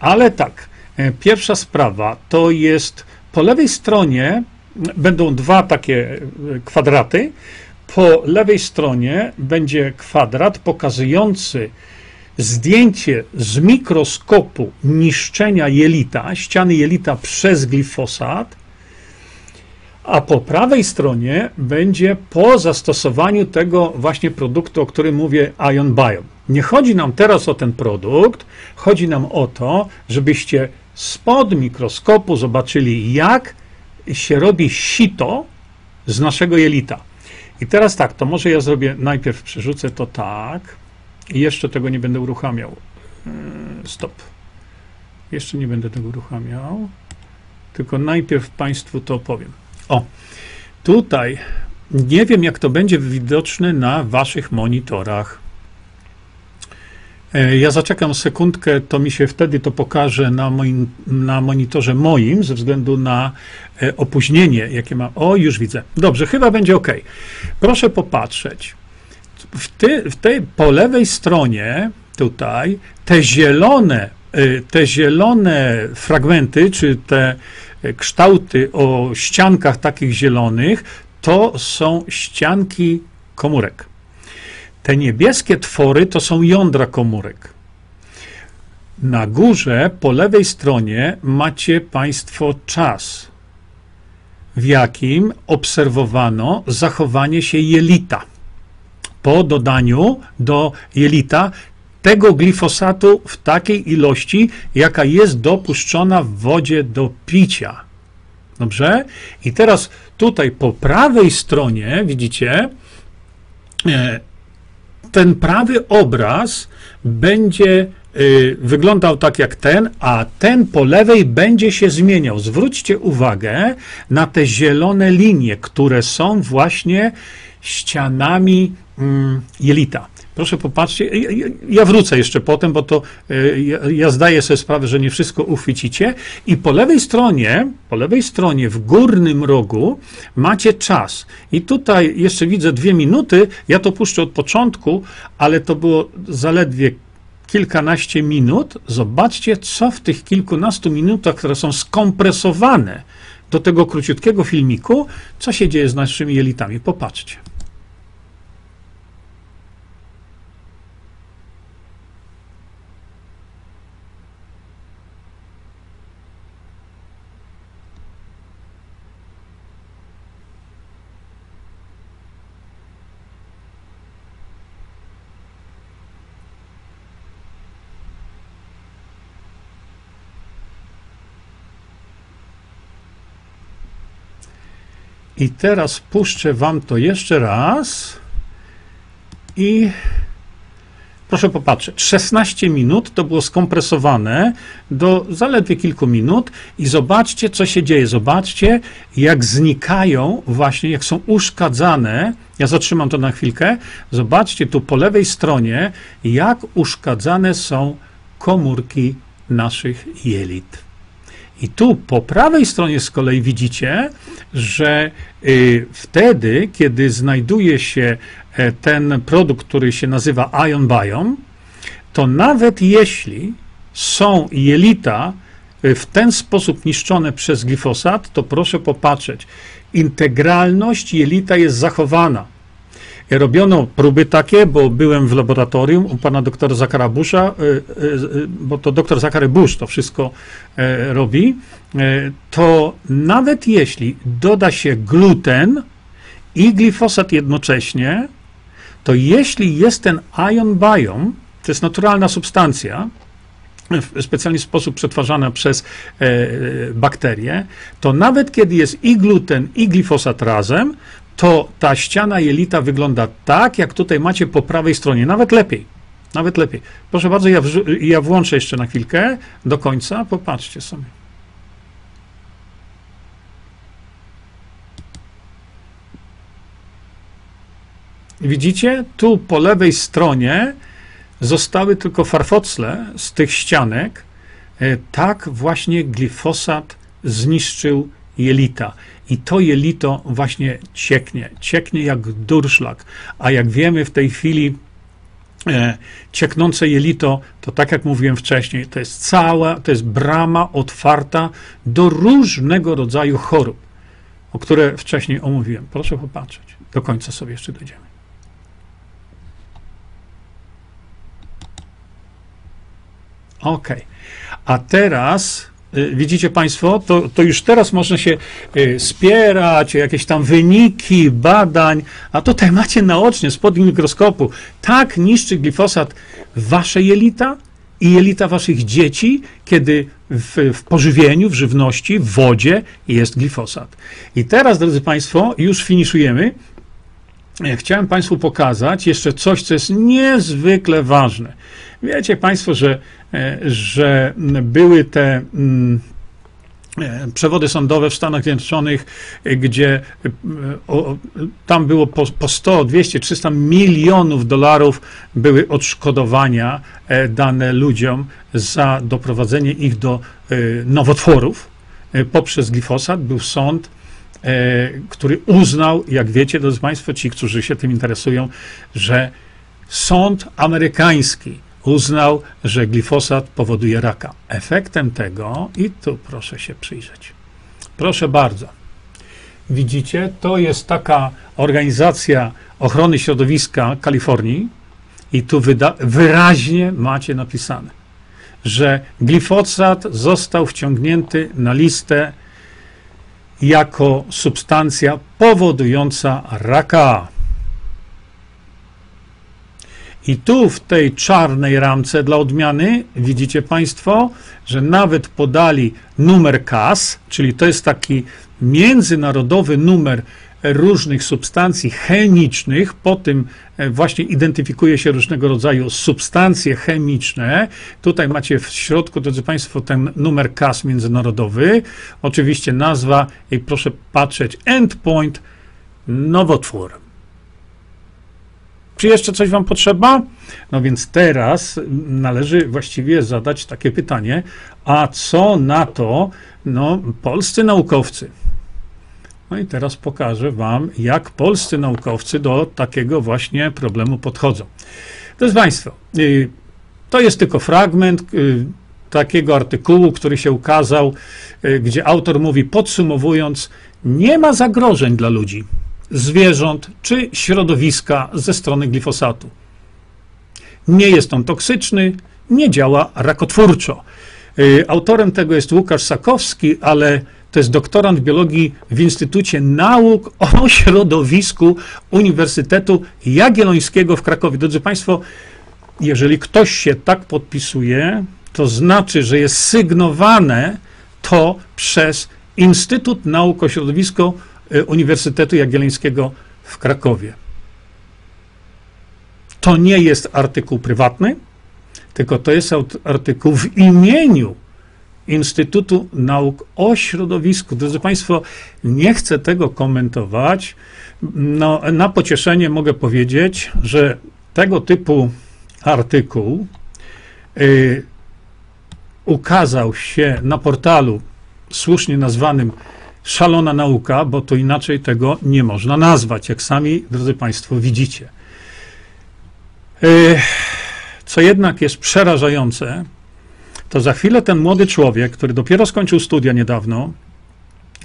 Ale tak, e, pierwsza sprawa to jest po lewej stronie będą dwa takie e, kwadraty. Po lewej stronie będzie kwadrat pokazujący zdjęcie z mikroskopu niszczenia jelita, ściany jelita przez glifosat. A po prawej stronie będzie po zastosowaniu tego właśnie produktu, o którym mówię, Ion Bio. Nie chodzi nam teraz o ten produkt, chodzi nam o to, żebyście spod mikroskopu zobaczyli, jak się robi sito z naszego jelita. I teraz tak, to może ja zrobię, najpierw przerzucę to tak i jeszcze tego nie będę uruchamiał. Yy, Stop. Jeszcze nie będę tego uruchamiał, tylko najpierw Państwu to opowiem. O, tutaj nie wiem, jak to będzie widoczne na Waszych monitorach. E, Ja zaczekam sekundkę, to mi się wtedy to pokaże na, moim, na monitorze moim, ze względu na e, opóźnienie, jakie ma. O, już widzę. Dobrze, chyba będzie ok. Proszę popatrzeć. W, ty, w tej po lewej stronie, tutaj, te zielone, e, te zielone fragmenty, czy te kształty o ściankach takich zielonych, to są ścianki komórek. Te niebieskie twory to są jądra komórek. Na górze, po lewej stronie, macie Państwo czas, w jakim obserwowano zachowanie się jelita. Po dodaniu do jelita tego glifosatu w takiej ilości, jaka jest dopuszczona w wodzie do picia. Dobrze? I teraz tutaj po prawej stronie, widzicie, e, ten prawy obraz będzie y, wyglądał tak jak ten, a ten po lewej będzie się zmieniał. Zwróćcie uwagę na te zielone linie, które są właśnie ścianami mm, jelita. Proszę popatrzcie, ja- wrócę jeszcze potem, bo to y, ja, ja zdaję sobie sprawę, że nie wszystko uchwycicie. I po lewej stronie, po lewej stronie w górnym rogu macie czas. I tutaj jeszcze widzę dwie minuty. Ja to puszczę od początku, ale to było zaledwie kilkanaście minut. Zobaczcie, co w tych kilkunastu minutach, które są skompresowane do tego króciutkiego filmiku, co się dzieje z naszymi jelitami. Popatrzcie. I teraz puszczę Wam to jeszcze raz. I proszę popatrzeć, 16 minut to było skompresowane do zaledwie kilku minut. I zobaczcie, co się dzieje. Zobaczcie, jak znikają, właśnie jak są uszkadzane. Ja zatrzymam to na chwilkę. Zobaczcie tu po lewej stronie, jak uszkadzane są komórki naszych jelit. I tu po prawej stronie z kolei widzicie, że y, wtedy, kiedy znajduje się e, ten produkt, który się nazywa Ion Biome, to nawet jeśli są jelita y, w ten sposób niszczone przez glifosat, to proszę popatrzeć, integralność jelita jest zachowana. Robiono próby takie, bo byłem w laboratorium u pana doktora Zakara Busha, y, y, y, bo to doktor Zakary Bush to wszystko e, robi, e, to nawet jeśli doda się gluten i glifosat jednocześnie, to jeśli jest ten ion biome, to jest naturalna substancja, w specjalny sposób przetwarzana przez e, bakterie, to nawet kiedy jest i gluten, i glifosat razem, to ta ściana jelita wygląda tak, jak tutaj macie po prawej stronie, nawet lepiej. Nawet lepiej. Proszę bardzo, ja, ja włączę jeszcze na chwilkę do końca. Popatrzcie sobie. Widzicie, tu po lewej stronie zostały tylko farfocle z tych ścianek. E, Tak właśnie glifosat zniszczył jelita. I to jelito właśnie cieknie. Cieknie jak durszlak. A jak wiemy w tej chwili, e, cieknące jelito, to tak jak mówiłem wcześniej, to jest cała, to jest brama otwarta do różnego rodzaju chorób, o które wcześniej omówiłem. Proszę popatrzeć. Do końca sobie jeszcze dojdziemy. Ok. A teraz widzicie Państwo, to, to już teraz można się y, spierać o jakieś tam wyniki badań, a tutaj macie naocznie spod mikroskopu. Tak niszczy glifosat wasze jelita i jelita waszych dzieci, kiedy w, w pożywieniu, w żywności, w wodzie jest glifosat. I teraz, drodzy Państwo, już finiszujemy. E, Chciałem Państwu pokazać jeszcze coś, co jest niezwykle ważne. Wiecie Państwo, że, e, że były te mm, e, przewody sądowe w Stanach Zjednoczonych, gdzie tam było po, po 100, 200, 300 milionów dolarów były odszkodowania dane ludziom za doprowadzenie ich do nowotworów poprzez glifosat. Był sąd, który uznał, jak wiecie, drodzy Państwo, ci, którzy się tym interesują, że sąd amerykański uznał, że glifosat powoduje raka. Efektem tego, i tu proszę się przyjrzeć. Proszę bardzo. Widzicie, to jest taka organizacja ochrony środowiska Kalifornii, i tu wyraźnie macie napisane, że glifosat został wciągnięty na listę jako substancja powodująca raka. I tu w tej czarnej ramce dla odmiany widzicie Państwo, że nawet podali numer KAS, czyli to jest taki międzynarodowy numer różnych substancji chemicznych, po tym e, właśnie identyfikuje się różnego rodzaju substancje chemiczne. Tutaj macie w środku, drodzy Państwo, ten numer KAS międzynarodowy. Oczywiście nazwa i proszę patrzeć, endpoint, nowotwór. Czy jeszcze coś Wam potrzeba? No więc teraz należy właściwie zadać takie pytanie, a co na to no, polscy naukowcy? No i teraz pokażę Wam, jak polscy naukowcy do takiego właśnie problemu podchodzą. Drodzy Państwo, y, to jest tylko fragment y, takiego artykułu, który się ukazał, y, gdzie autor mówi, podsumowując, nie ma zagrożeń dla ludzi, zwierząt czy środowiska ze strony glifosatu. Nie jest on toksyczny, nie działa rakotwórczo. Autorem tego jest Łukasz Sakowski, ale to jest doktorant biologii w Instytucie Nauk o Środowisku Uniwersytetu Jagiellońskiego w Krakowie. Drodzy Państwo, jeżeli ktoś się tak podpisuje, to znaczy, że jest sygnowane to przez Instytut Nauk o Środowisku y, Uniwersytetu Jagiellońskiego w Krakowie. To nie jest artykuł prywatny, tylko to jest artykuł w imieniu Instytutu Nauk o Środowisku. Drodzy Państwo, nie chcę tego komentować. No, na pocieszenie mogę powiedzieć, że tego typu artykuł y, ukazał się na portalu słusznie nazwanym Szalona Nauka, bo to inaczej tego nie można nazwać, jak sami, drodzy Państwo, widzicie. Y, co jednak jest przerażające, to za chwilę ten młody człowiek, który dopiero skończył studia niedawno,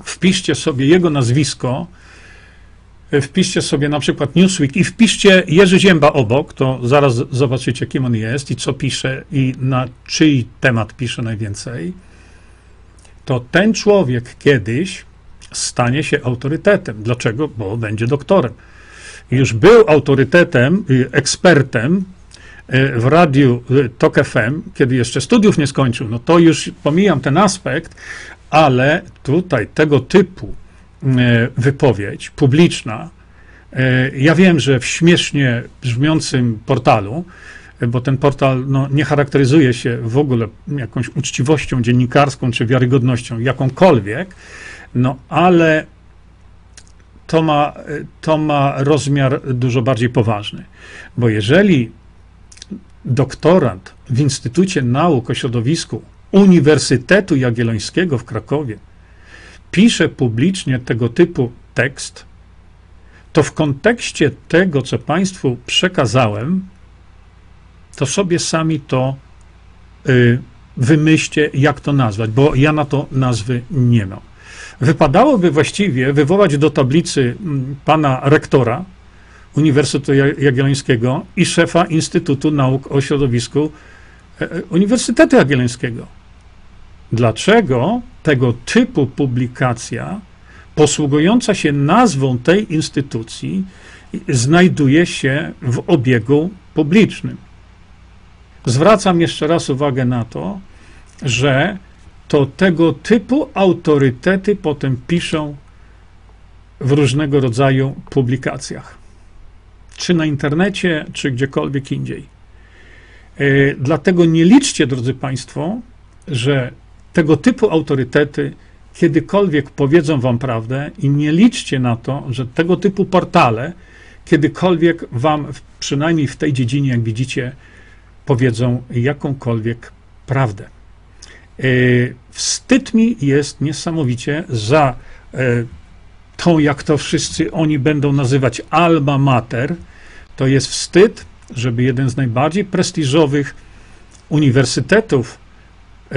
wpiszcie sobie jego nazwisko, y, wpiszcie sobie na przykład Newsweek i wpiszcie Jerzy Zięba obok, to zaraz zobaczycie, kim on jest i co pisze i na czyj temat pisze najwięcej, to ten człowiek kiedyś stanie się autorytetem. Dlaczego? Bo będzie doktorem. Już był autorytetem, y, ekspertem w radiu y, TOK FM, kiedy jeszcze studiów nie skończył, no to już pomijam ten aspekt, ale tutaj tego typu y, wypowiedź publiczna, y, ja wiem, że w śmiesznie brzmiącym portalu, y, bo ten portal no, nie charakteryzuje się w ogóle jakąś uczciwością dziennikarską czy wiarygodnością, jakąkolwiek, no ale to ma, to ma rozmiar dużo bardziej poważny. Bo jeżeli doktorant w Instytucie Nauk o Środowisku Uniwersytetu Jagiellońskiego w Krakowie pisze publicznie tego typu tekst, to w kontekście tego, co Państwu przekazałem, to sobie sami to y, wymyślcie, jak to nazwać, bo ja na to nazwy nie mam. Wypadałoby właściwie wywołać do tablicy mm, pana rektora Uniwersytetu Ja- Jagiellońskiego i szefa Instytutu Nauk o Środowisku e, e, Uniwersytetu Jagiellońskiego. Dlaczego tego typu publikacja, posługująca się nazwą tej instytucji, znajduje się w obiegu publicznym? Zwracam jeszcze raz uwagę na to, że to tego typu autorytety potem piszą w różnego rodzaju publikacjach, czy na internecie, czy gdziekolwiek indziej. E, Dlatego nie liczcie, drodzy Państwo, że tego typu autorytety kiedykolwiek powiedzą Wam prawdę i nie liczcie na to, że tego typu portale kiedykolwiek Wam, przynajmniej w tej dziedzinie, jak widzicie, powiedzą jakąkolwiek prawdę. E, Wstyd mi jest niesamowicie za tą, jak to wszyscy oni będą nazywać, alma mater. To jest wstyd, żeby jeden z najbardziej prestiżowych uniwersytetów e,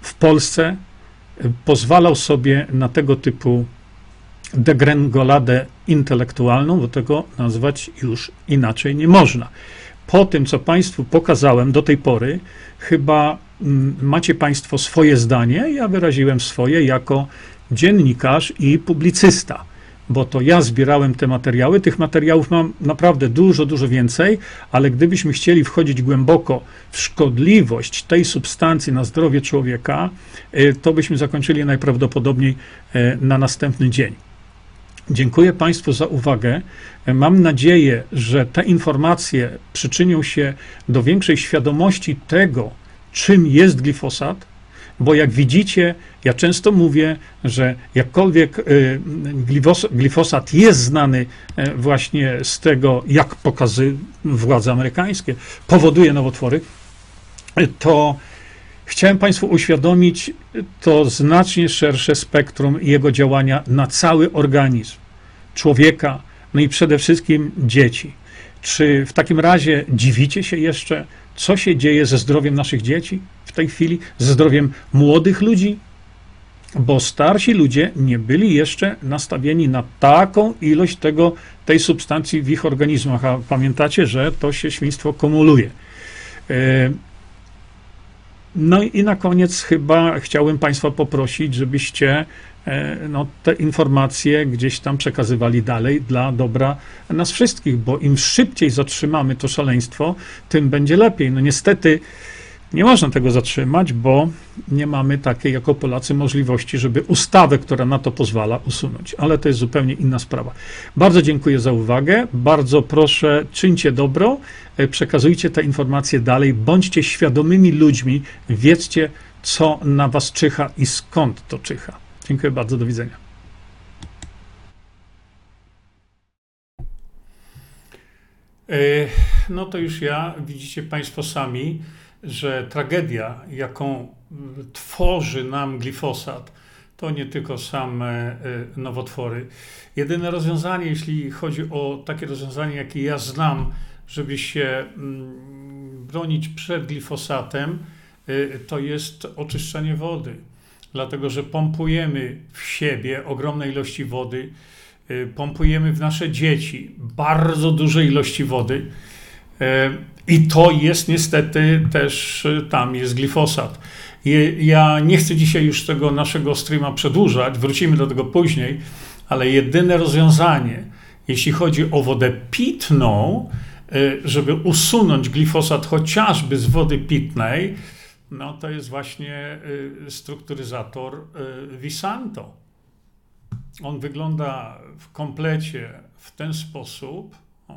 w Polsce e, pozwalał sobie na tego typu degrengoladę intelektualną, bo tego nazwać już inaczej nie można. Po tym, co Państwu pokazałem do tej pory, chyba mm, macie Państwo swoje zdanie. Ja wyraziłem swoje jako dziennikarz i publicysta, bo to ja zbierałem te materiały. Tych materiałów mam naprawdę dużo, dużo więcej, ale gdybyśmy chcieli wchodzić głęboko w szkodliwość tej substancji na zdrowie człowieka, y, to byśmy zakończyli najprawdopodobniej y, na następny dzień. Dziękuję Państwu za uwagę. Mam nadzieję, że te informacje przyczynią się do większej świadomości tego, czym jest glifosat, bo jak widzicie, ja często mówię, że jakkolwiek y, glifos- glifosat jest znany e, właśnie z tego, jak pokazy władze amerykańskie powoduje nowotwory, y, to chciałem Państwu uświadomić to znacznie szersze spektrum jego działania na cały organizm człowieka, no i przede wszystkim dzieci. Czy w takim razie dziwicie się jeszcze, co się dzieje ze zdrowiem naszych dzieci tej chwili, ze zdrowiem młodych ludzi? Bo starsi ludzie nie byli jeszcze nastawieni na taką ilość tego, tej substancji w ich organizmach, a pamiętacie, że to się świństwo kumuluje. E, No i na koniec chyba chciałbym Państwa poprosić, żebyście e, no, te informacje gdzieś tam przekazywali dalej dla dobra nas wszystkich, bo im szybciej zatrzymamy to szaleństwo, tym będzie lepiej. No niestety nie można tego zatrzymać, bo nie mamy takiej jako Polacy możliwości, żeby ustawę, która na to pozwala, usunąć. Ale to jest zupełnie inna sprawa. Bardzo dziękuję za uwagę. Bardzo proszę, czyńcie dobro, e, przekazujcie te informacje dalej, bądźcie świadomymi ludźmi, wiedzcie, co na was czyha i skąd to czyha. Dziękuję bardzo, do widzenia. E, No to już ja, widzicie Państwo sami, że tragedia, jaką tworzy nam glifosat, to nie tylko same e, nowotwory. Jedyne rozwiązanie, jeśli chodzi o takie rozwiązanie, jakie ja znam, żeby się bronić przed glifosatem, e, to jest oczyszczenie wody. Dlatego, że pompujemy w siebie ogromne ilości wody, y, pompujemy w nasze dzieci bardzo duże ilości wody. E, I to jest niestety też, y, tam jest glifosat. Ja nie chcę dzisiaj już tego naszego streama przedłużać, wrócimy do tego później, ale jedyne rozwiązanie, jeśli chodzi o wodę pitną, y, żeby usunąć glifosat chociażby z wody pitnej, no to jest właśnie strukturyzator Visanto. On wygląda w komplecie w ten sposób,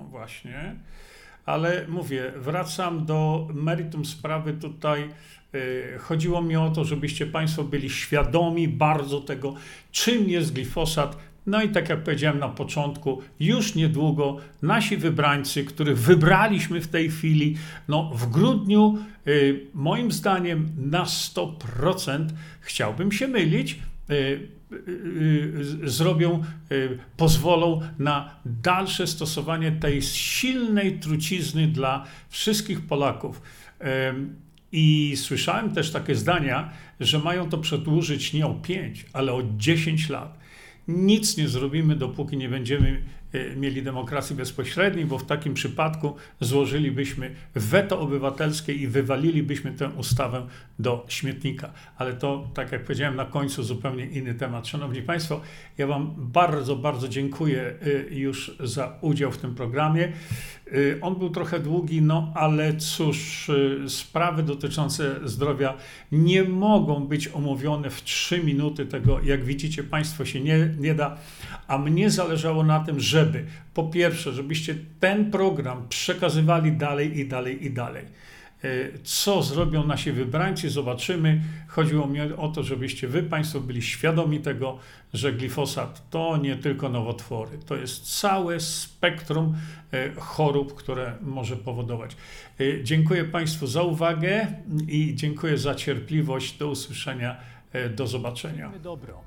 właśnie, ale mówię, wracam do meritum sprawy tutaj. y, Chodziło mi o to, żebyście Państwo byli świadomi bardzo tego, czym jest glifosat. No i tak jak powiedziałem na początku, już niedługo nasi wybrańcy, których wybraliśmy w tej chwili, no w grudniu, y, moim zdaniem na 100%, chciałbym się mylić, y, zrobią, y, pozwolą na dalsze stosowanie tej silnej trucizny dla wszystkich Polaków. I słyszałem też takie zdania, że mają to przedłużyć nie o 5, ale o 10 lat. Nic nie zrobimy, dopóki nie będziemy mieli demokracji bezpośredniej, bo w takim przypadku złożylibyśmy weto obywatelskie i wywalilibyśmy tę ustawę do śmietnika. Ale to, tak jak powiedziałem na końcu, zupełnie inny temat. Szanowni Państwo, ja Wam bardzo, bardzo dziękuję e, już za udział w tym programie. E, On był trochę długi, no ale cóż, sprawy dotyczące zdrowia nie mogą być omówione w trzy minuty. Tego, jak widzicie, Państwo się nie, nie da. A mnie zależało na tym, żeby po pierwsze, żebyście ten program przekazywali dalej i dalej i dalej. E, Co zrobią nasi wybrańcy, zobaczymy. Chodziło mi o to, żebyście wy Państwo byli świadomi tego, że glifosat to nie tylko nowotwory, to jest całe spektrum e, chorób, które może powodować. E, Dziękuję Państwu za uwagę i dziękuję za cierpliwość. Do usłyszenia, do zobaczenia. Dobro.